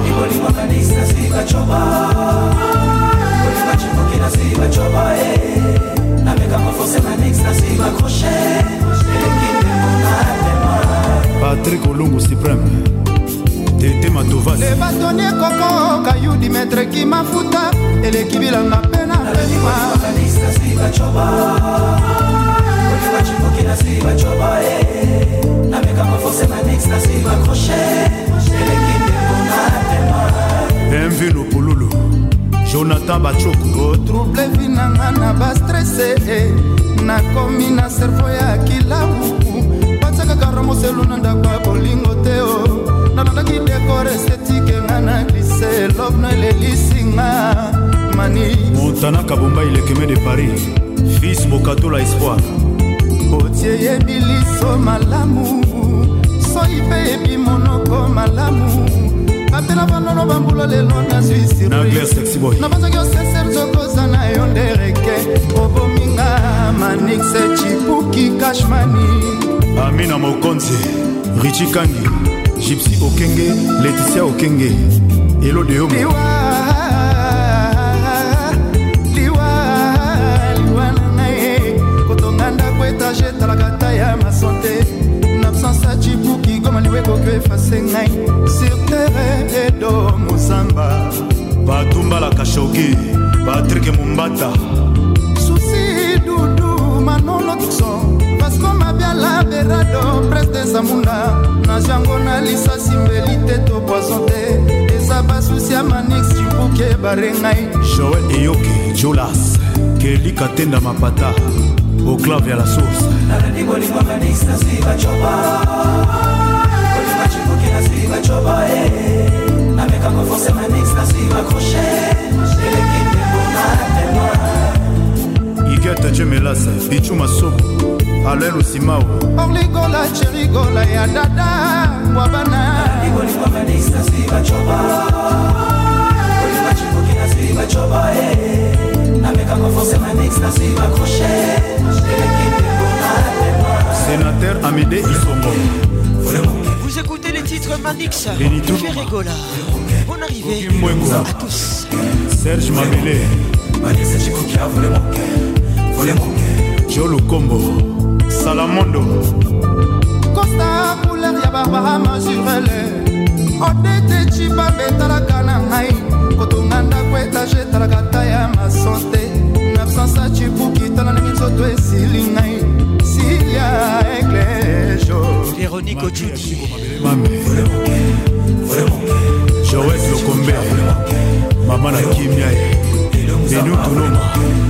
patrik olungu supreme tete matovasebatoni ekokoka yudi metre kimafuta eleki bilanga mpe na mv lopululu jonathan bachoko otrouble vinanga na bastrese nakomi na servo ya kilamu batyakaka romoselu na ndako ya bolingo te o nalandaki dekor estetike nga na glise lobno elelisinga mani motanaka bombai lekeme de paris fils mokatola espoir otie yebi liso malamu soi mpe yebi monoko malamu atela banono bambula lelo nazwi sirnabanzaki oseser zokoza na yo nde reke obominga manixe cipuki kashmani amina mokonzi richi kangi gypsy okenge leticia okenge elo de yomo etalaka ta ya masante nabsence ya cibuki goma liwa ekoki efase ngai sur terre edo mozamba batumbalaka shoki patrike mombata vasco mabiala berado preste samunda na jango na lisasi mbeli te to poison te eza basusi ya manix cibuke barengai joel eyoki jolas kelika tenda mapata oclave ya la source nalandi bolingo manix nasi bacoba bolingo cibuke nasi bacoba e eh. namekango forse manix nasi bakroshe elekindebona temoa bigete jemelasa ichu masobo aloel osimao orligola cherigola ya dada bwabana sénateur amédé isongo Vous écoutez les titres Manix, Ferregola. Bonne arrivée à tous. Serge Mabélé. jo lukombo salamondo kosta couleur ya barbara mazurele odete cibabe etalaka na ngai kotonga ndako etage etalaka ta ya masonte na absence ya cibuki tala ndenge nzoto esili ngai silia eglejo véronique ojudi joet lokombe mama na kimia ye benu tuluma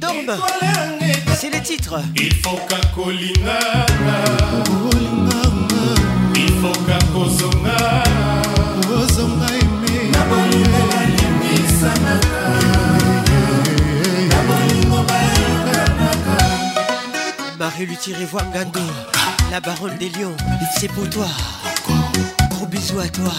dorment. C'est les titres. Il faut qu'un Collinana. Il faut qu'un Marie lui La voix la baronne des lions, c'est pour toi. Gros bisous à toi.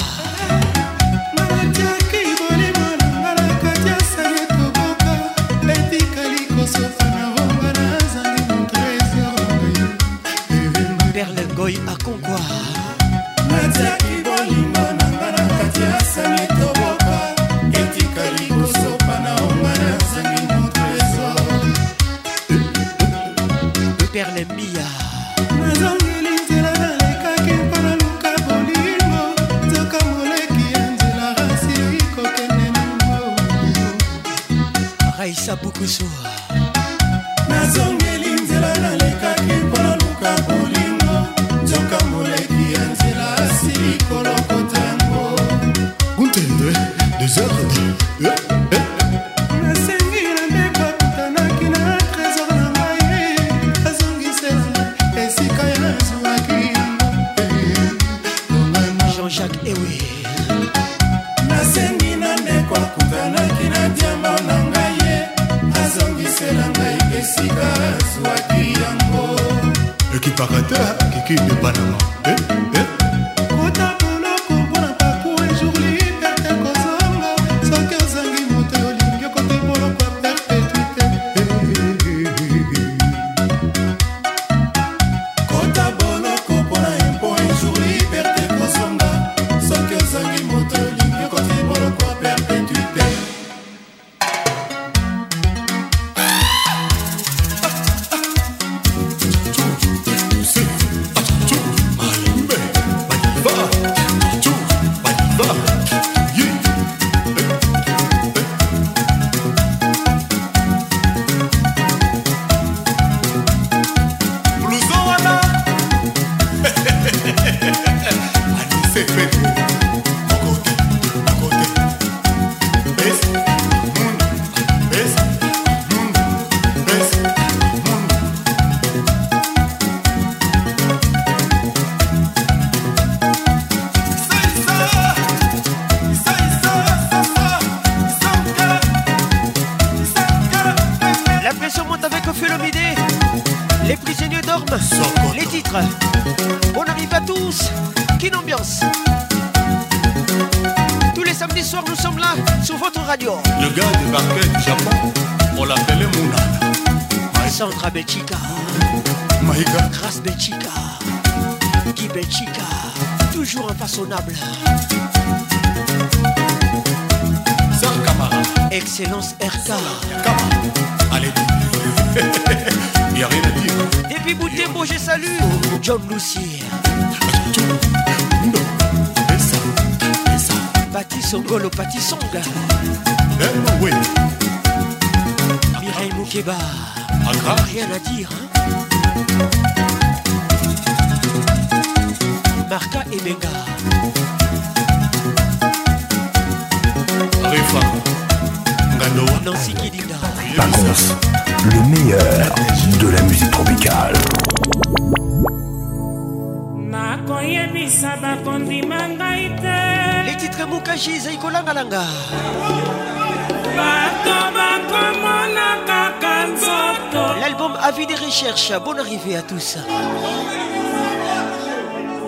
bienvenue à tous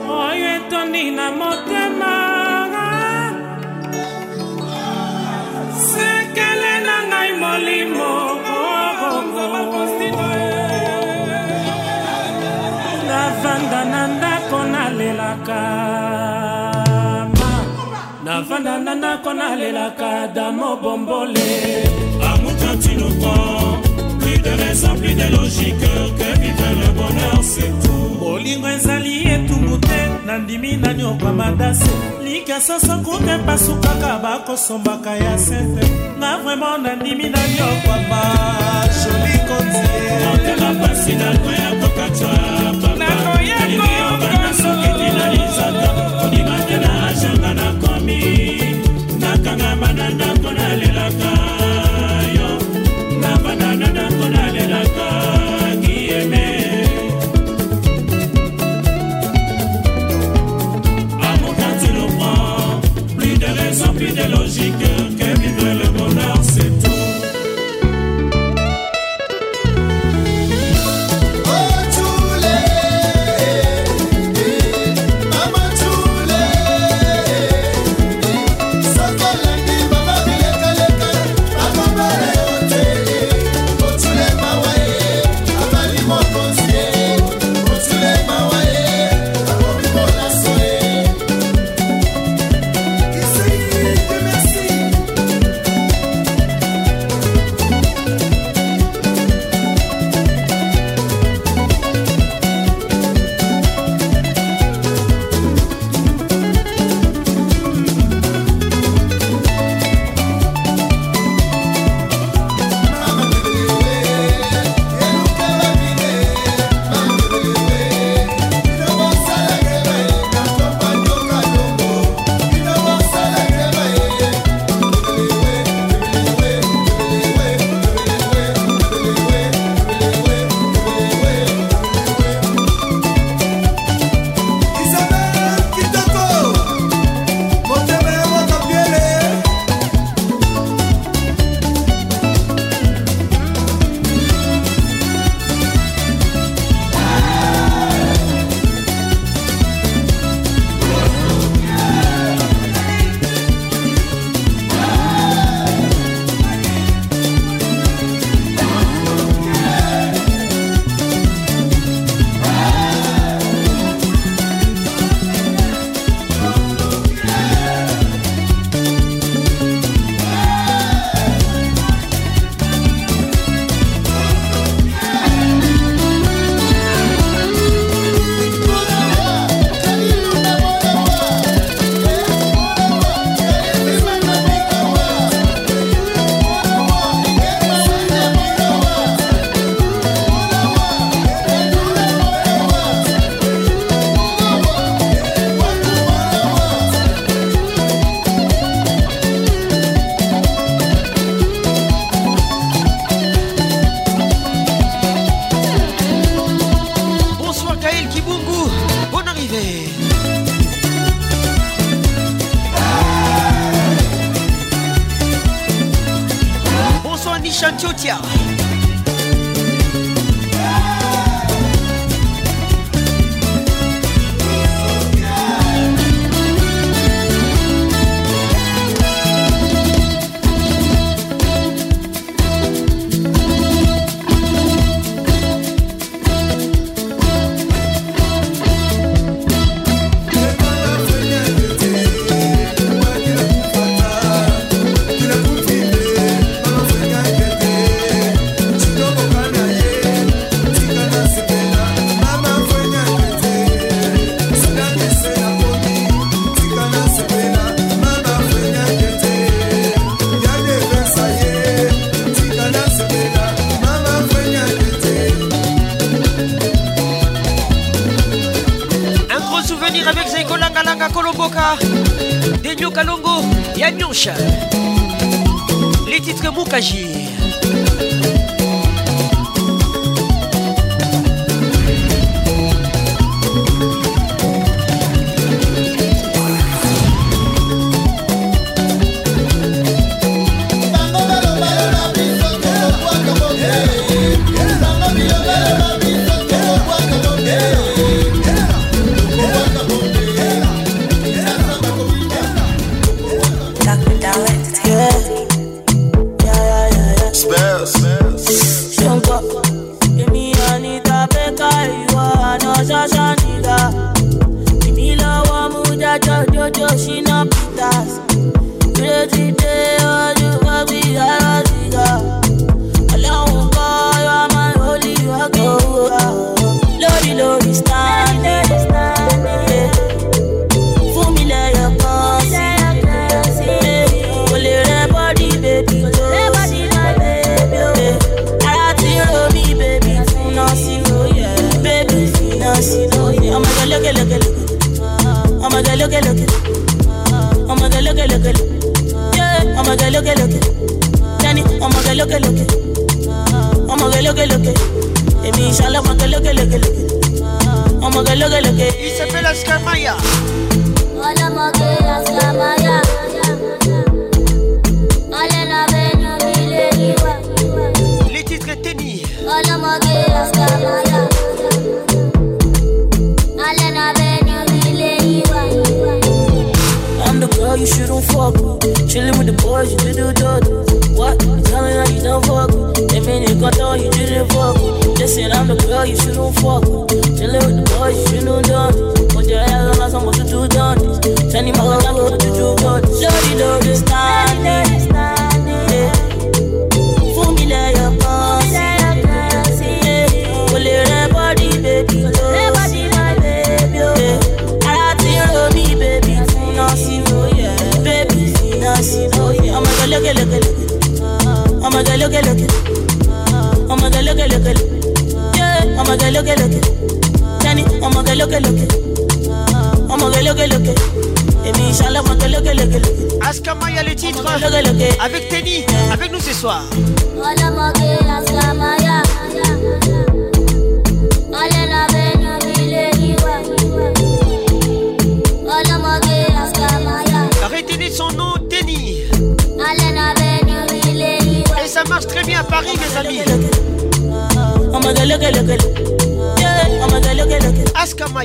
oyo etondi na motema sekele na ngai molimo navanda na ndako nalelaka navanda na ndako nalelaka damobombole amutantinopo plus de raison, plus de logique que vivre le bonheur, c'est tout. Olingo ezali etumbu te nandimi nani opamandase likasa soki otepasukaka bakosombaka ya sete na vraimen nandimi nani okwamba joli kotie motema mpasi nakoya kokatwa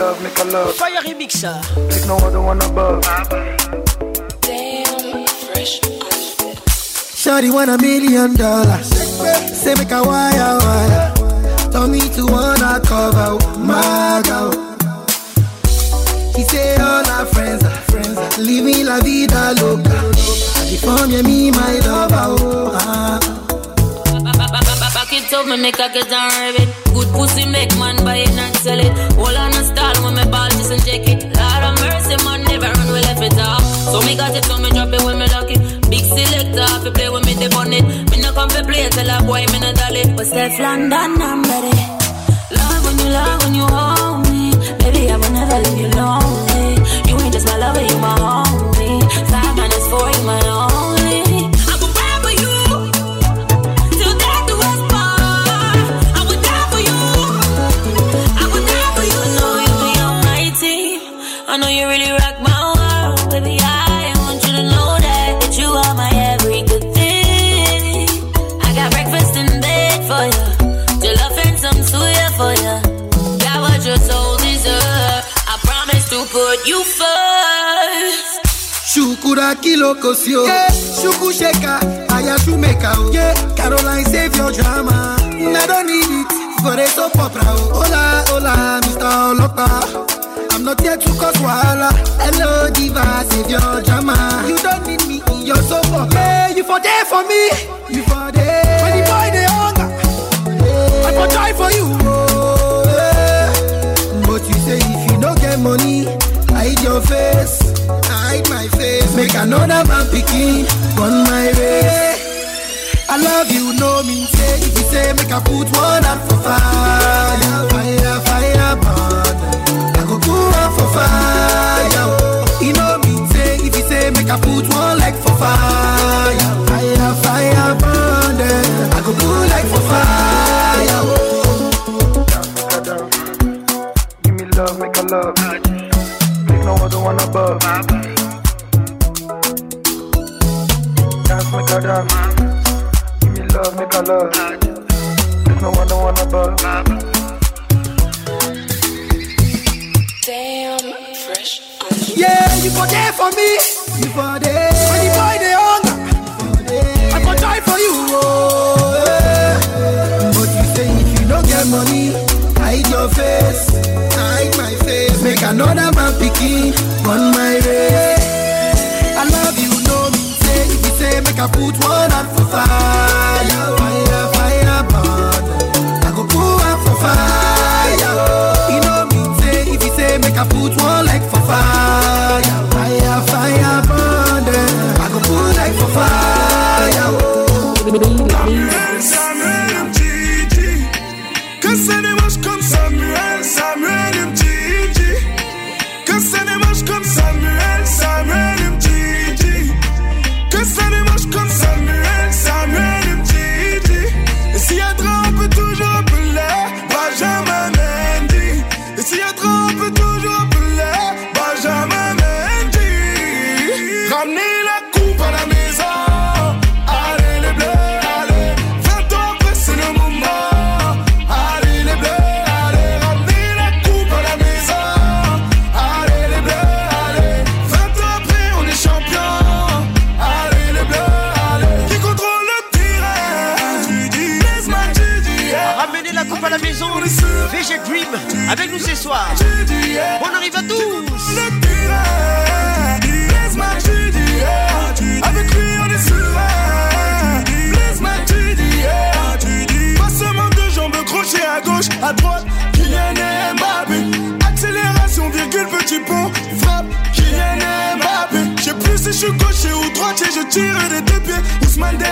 love, make a love. Fire remix. take no other one above. Damn, fresh. Shorty want a million dollars. Say make a wire wire. Tell me to wanna cover my girl. She say all her friends are friends. Are living la vida loca. Before me, me my lover. Oh, ah. Back it up, me make a get on rabbit. Good pussy make man buy it and sell it. Hold on and check it. Lord of mercy, man, never run, we left it off. So me got it, so me drop it when me lock it. Big selector, if you play with me, they on it. Me no come for play, tell a boy, me no dolly. But Steph London, I'm ready. Love when you love, when you hold me. Baby, I will never leave you lonely. You ain't just my lover, you my home. Mama Kilokosio. Yeah. Shuku Sheka, Ayashu Mekao. Oh. Yeah. Caroline, save your drama. Mm, I don't need it for a soap opera. Oh. Hola, hola, Mr. Olopa. I'm not here to cause wahala. Hello, diva, save your drama. You don't need me in your soap opera. Yeah, you for there for me. You for there. When the boy they hunger, yeah. I for joy for you. Oh, yeah. But you say if you don't get money, hide your face, hide my face. Make another man picking on my way. I love you, no mean say. If you say, make I put one out for fire, fire, fire, burn. I go put one for fire. Oh. You know me, say. If you say, make I put one like for fire, fire, fire, burn. I go put like for fire. Oh. Give me love, make a love. Please no other one above. madam. Give me love, make a love. There's no one, no one above. Damn, fresh. Yeah, you go there for me. You go there. When you boy they hunger, I go die for you. Oh, yeah. But you say if you don't get money, hide your face, hide my face. Make another man picking on my put one on for fire. On arrive à tous. Avec lui, on est serein. Laisse-moi, tu dis, Pas seulement deux jambes crochet à gauche, à droite. Kylian et Accélération, virgule, petit pont. Frappe, Kylian Mbappé. Je plus si je suis gaucher ou et je tire des deux pieds. Ousmane des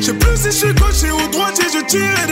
Je J'ai plus si je suis gaucher ou et je tire des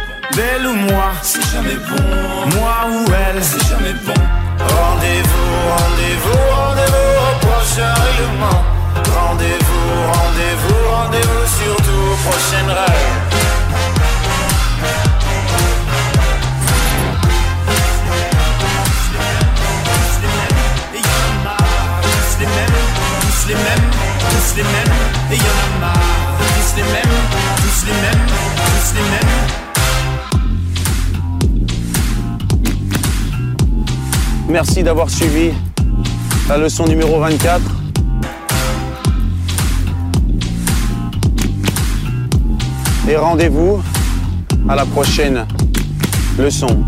Belle ou moi, c'est jamais bon. Moi ou elle, c'est jamais bon. Rendez-vous, rendez-vous, rendez-vous au prochain règlement. Rendez-vous, rendez-vous, rendez-vous surtout prochaine prochaines tous les mêmes, tous les mêmes, tous les mêmes, et y'en a marre, tous les mêmes, tous les mêmes, tous les mêmes. Merci d'avoir suivi la leçon numéro 24. Et rendez-vous à la prochaine leçon.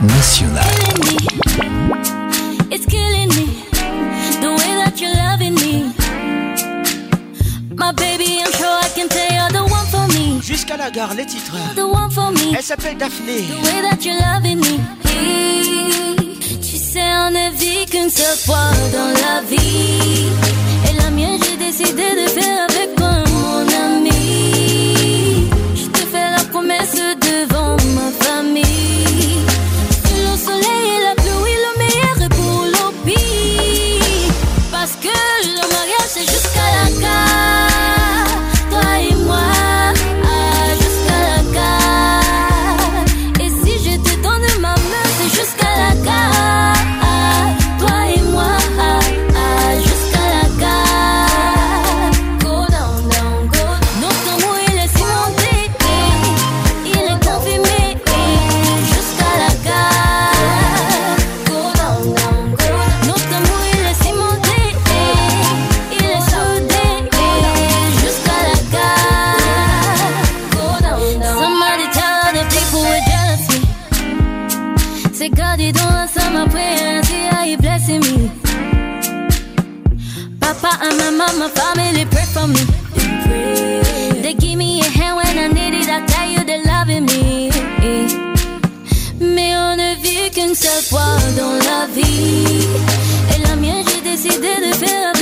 national. It's killing me the way that you're loving me. My baby, I'm sure I can tell you're the one for me. Jusqu'à la gare, les titres. The one for me. Elle s'appelle Daphné. ma my family pray for me. They give me a hand when I need it. I tell you they're loving me. Mais on ne vit qu'une seule fois dans la vie. Et la mienne, j'ai décidé de faire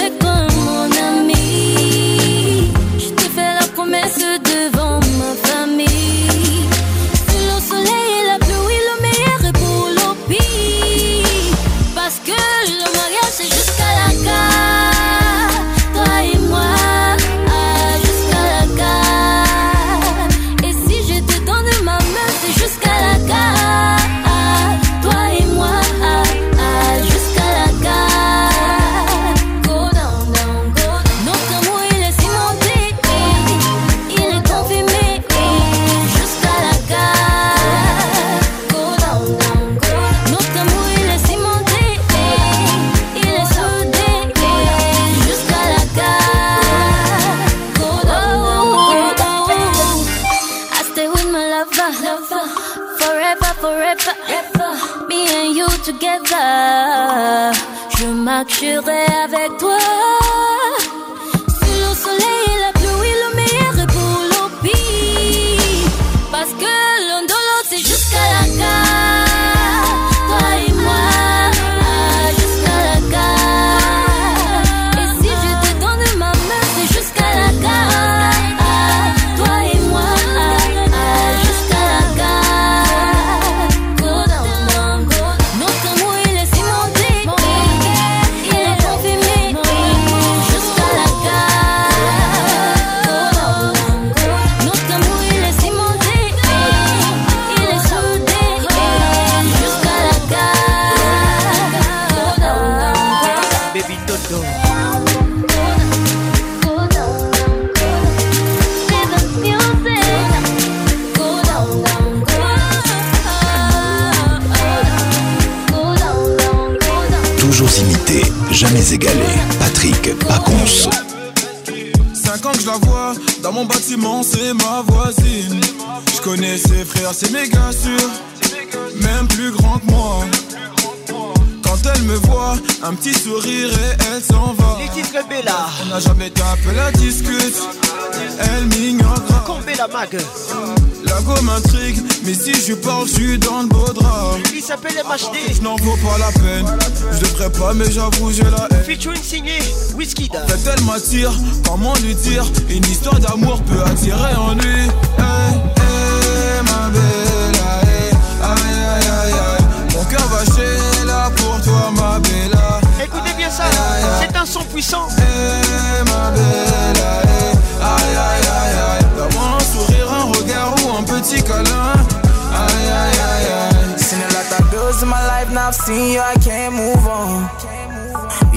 naturel. La go m'intrigue, mais si je parle, je suis dans le beau drap. Il s'appelle MHD. Ah, je n'en vaux pas la peine. Je devrais pas, mais j'avoue, Je la haine. Featuring signé Whisky da. Fait, elle m'attire, comment lui dire Une histoire d'amour peut attirer en lui. Hey, eh, eh, ma belle, hey, aïe, aïe, aïe, Mon cœur va chez là pour toi, ma belle. Écoutez bien ça, c'est un son puissant. Hey, eh, ma belle, aïe, aïe, aïe, aïe. petit câlin. Aïe, aïe, aïe, aïe. Seen a lot of girls in my life, now I've seen you, I can't move on.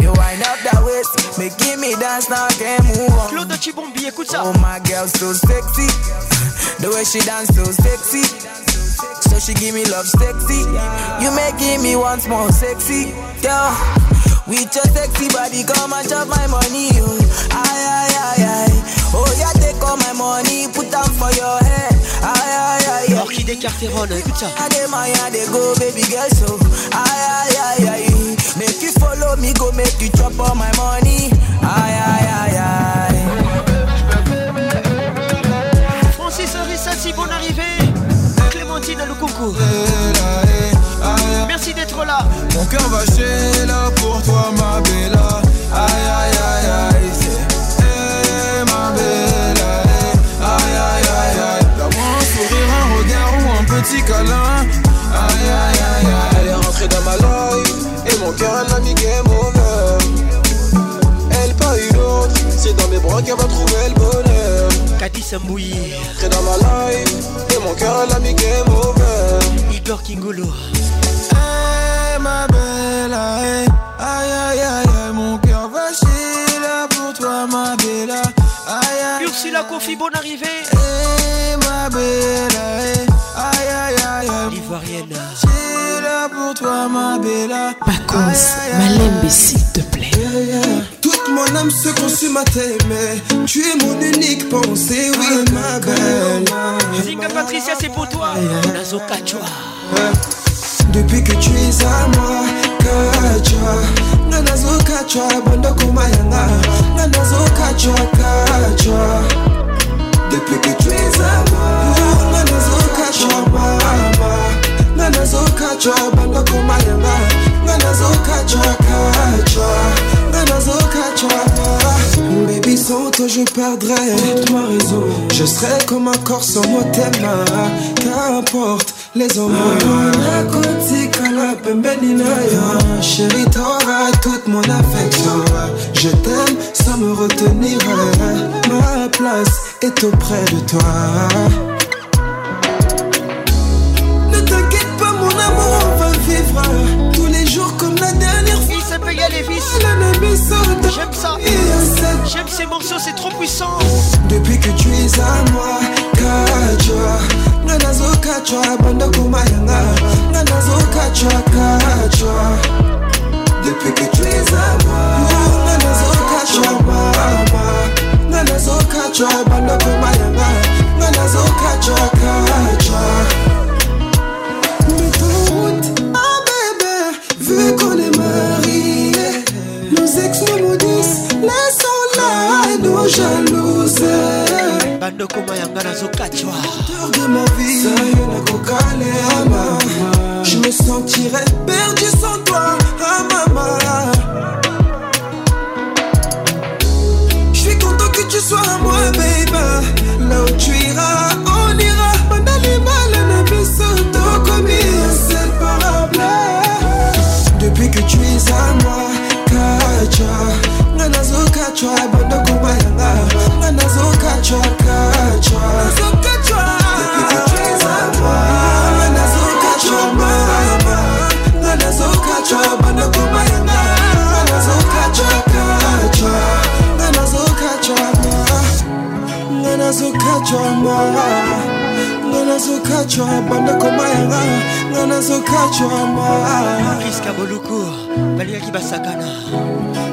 You wind up that waist, make me dance, now I can't move on. Claude Chibombi, écoute ça. Oh, my girl, so sexy. The way she dance, so sexy. So she give me love, sexy. You make give me once more, sexy. Girl, with your sexy body, come and chop my money, oh. Aye, aye, aye, Oh, yeah, take all my money, put them for your head. aye. Orchidée Carteron, écoute ça. A des my I go, baby girl, so aïe aïe aïe aïe Make you follow me, go make you drop all my money. aïe aïe aïe aïe Francis Rissati, bonne arrivée. Clémentine le coucou. Merci d'être là. Mon cœur va chez là pour toi, ma bella. Aïe aïe aïe aïe. Aïe aïe aïe aïe. Elle est rentrée dans ma life et mon cœur elle l'a mis game over. Elle pas une autre, c'est dans mes bras qu'elle va trouver le bonheur. Elle est Rentrée dans ma life et mon cœur elle l'a mis game over. Igor Kingolo. Hey, ma belle, aïe aïe aïe aïe, mon cœur va chier là pour toi ma belle. Aïe, aïe, Ursula Kofi, bonne arrivée. Hey, ma belle, aïe. Aïe aïe aïe aïe. J'ai là pour toi, ma bella. Pacos, Malembe, s'il te plaît. aïe aïe Toute mon âme se consume à t'aimer. Tu es mon unique pensée, oui, ah, ma belle. Zinga Patricia, c'est pour toi. Nazo Kachwa. Depuis que tu es à moi, Kachwa. Nanazo Kachwa, Bandoko Mayana. Nanazo Kachwa, Depuis que tu es à moi, Nanazo ukachwa ngana zokachwa bangakomalenga ngana zokachwa kachwa ngana zokachwa baby sans toi je perdrai raison je serai comme un corps sans mot qu'importe les hommes Chérie pembeni na t'auras toute mon affection je t'aime sans me retenir ma place est auprès de toi J'aime ça. J'aime ces morceaux, c'est trop puissant. Depuis que tu es à moi, Kaja Nanazo Kaja, Banda Kumayanga. Nanazo Kaja, Kaja Depuis que tu es à moi, Nanazo Kaja, Mama. Nanazo Kaja, Banda Kumayanga. Nanazo Kaja, Kaja jalouse bandokoma yanga nazokatwa de ma vie sayo nakokaleama je me sentirai perdu sans toi ah mama je suis content que tu sois à moi baby là où tu iras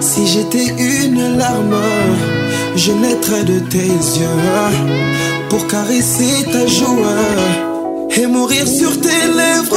Si j'étais une larme, je naîtrais de tes yeux pour caresser ta joie et mourir sur tes lèvres.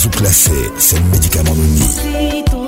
Sous-classé, c'est le médicament nuit.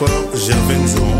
fort, j'avais besoin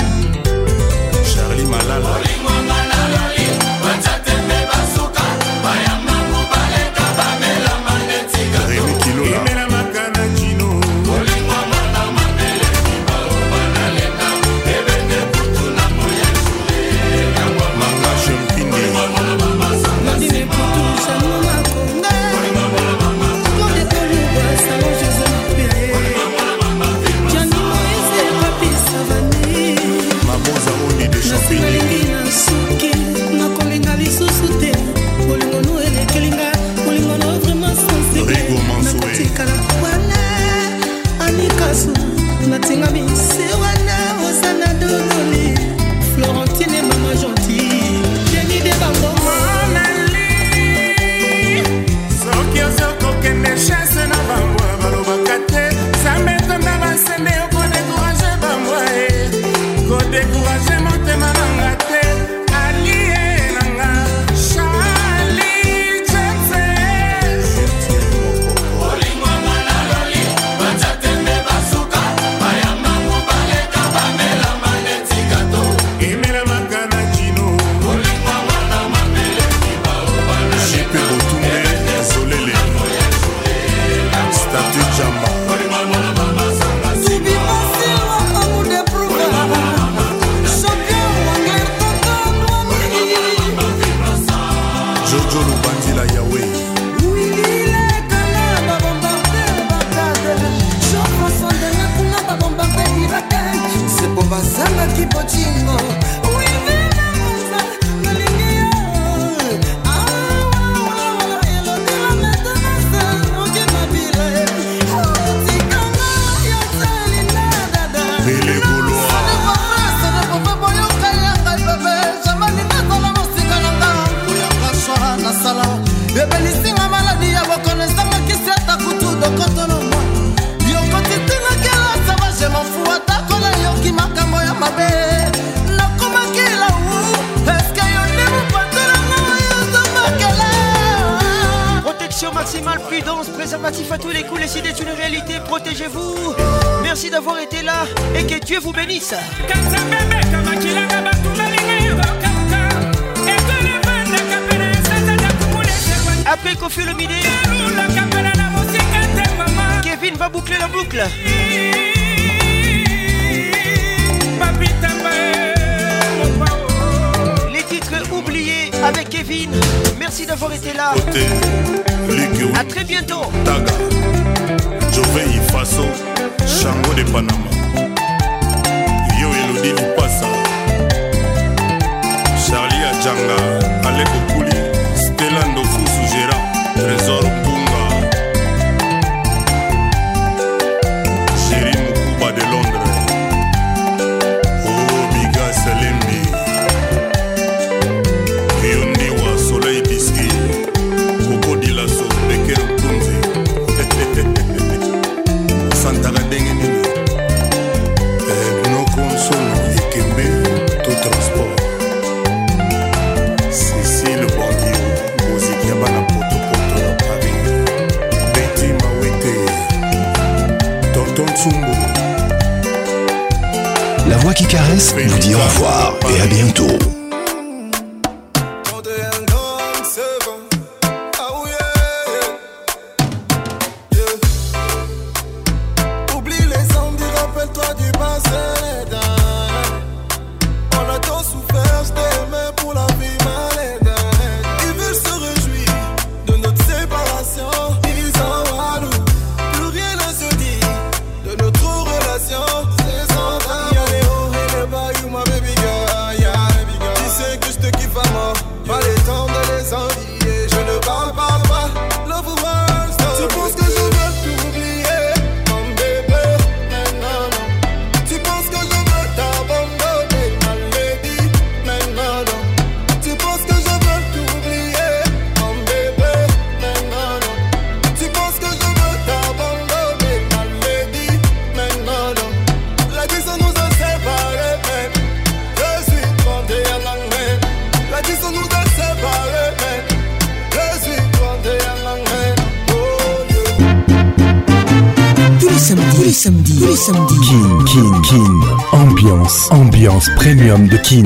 Premium de Kin.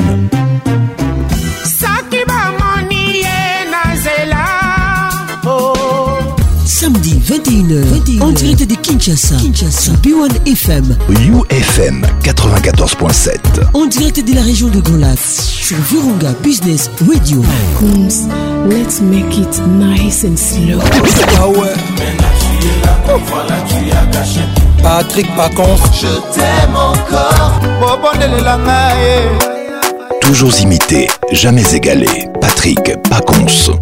Samedi 21h, en direct de Kinshasa, Kinshasa, B1 FM, UFM 94.7, en direct de la région de Golas, sur Virunga Business Radio. let's make it nice and slow. voilà tu as gâché Patrick Pacons Je t'aime encore Toujours imité, jamais égalé Patrick Pacons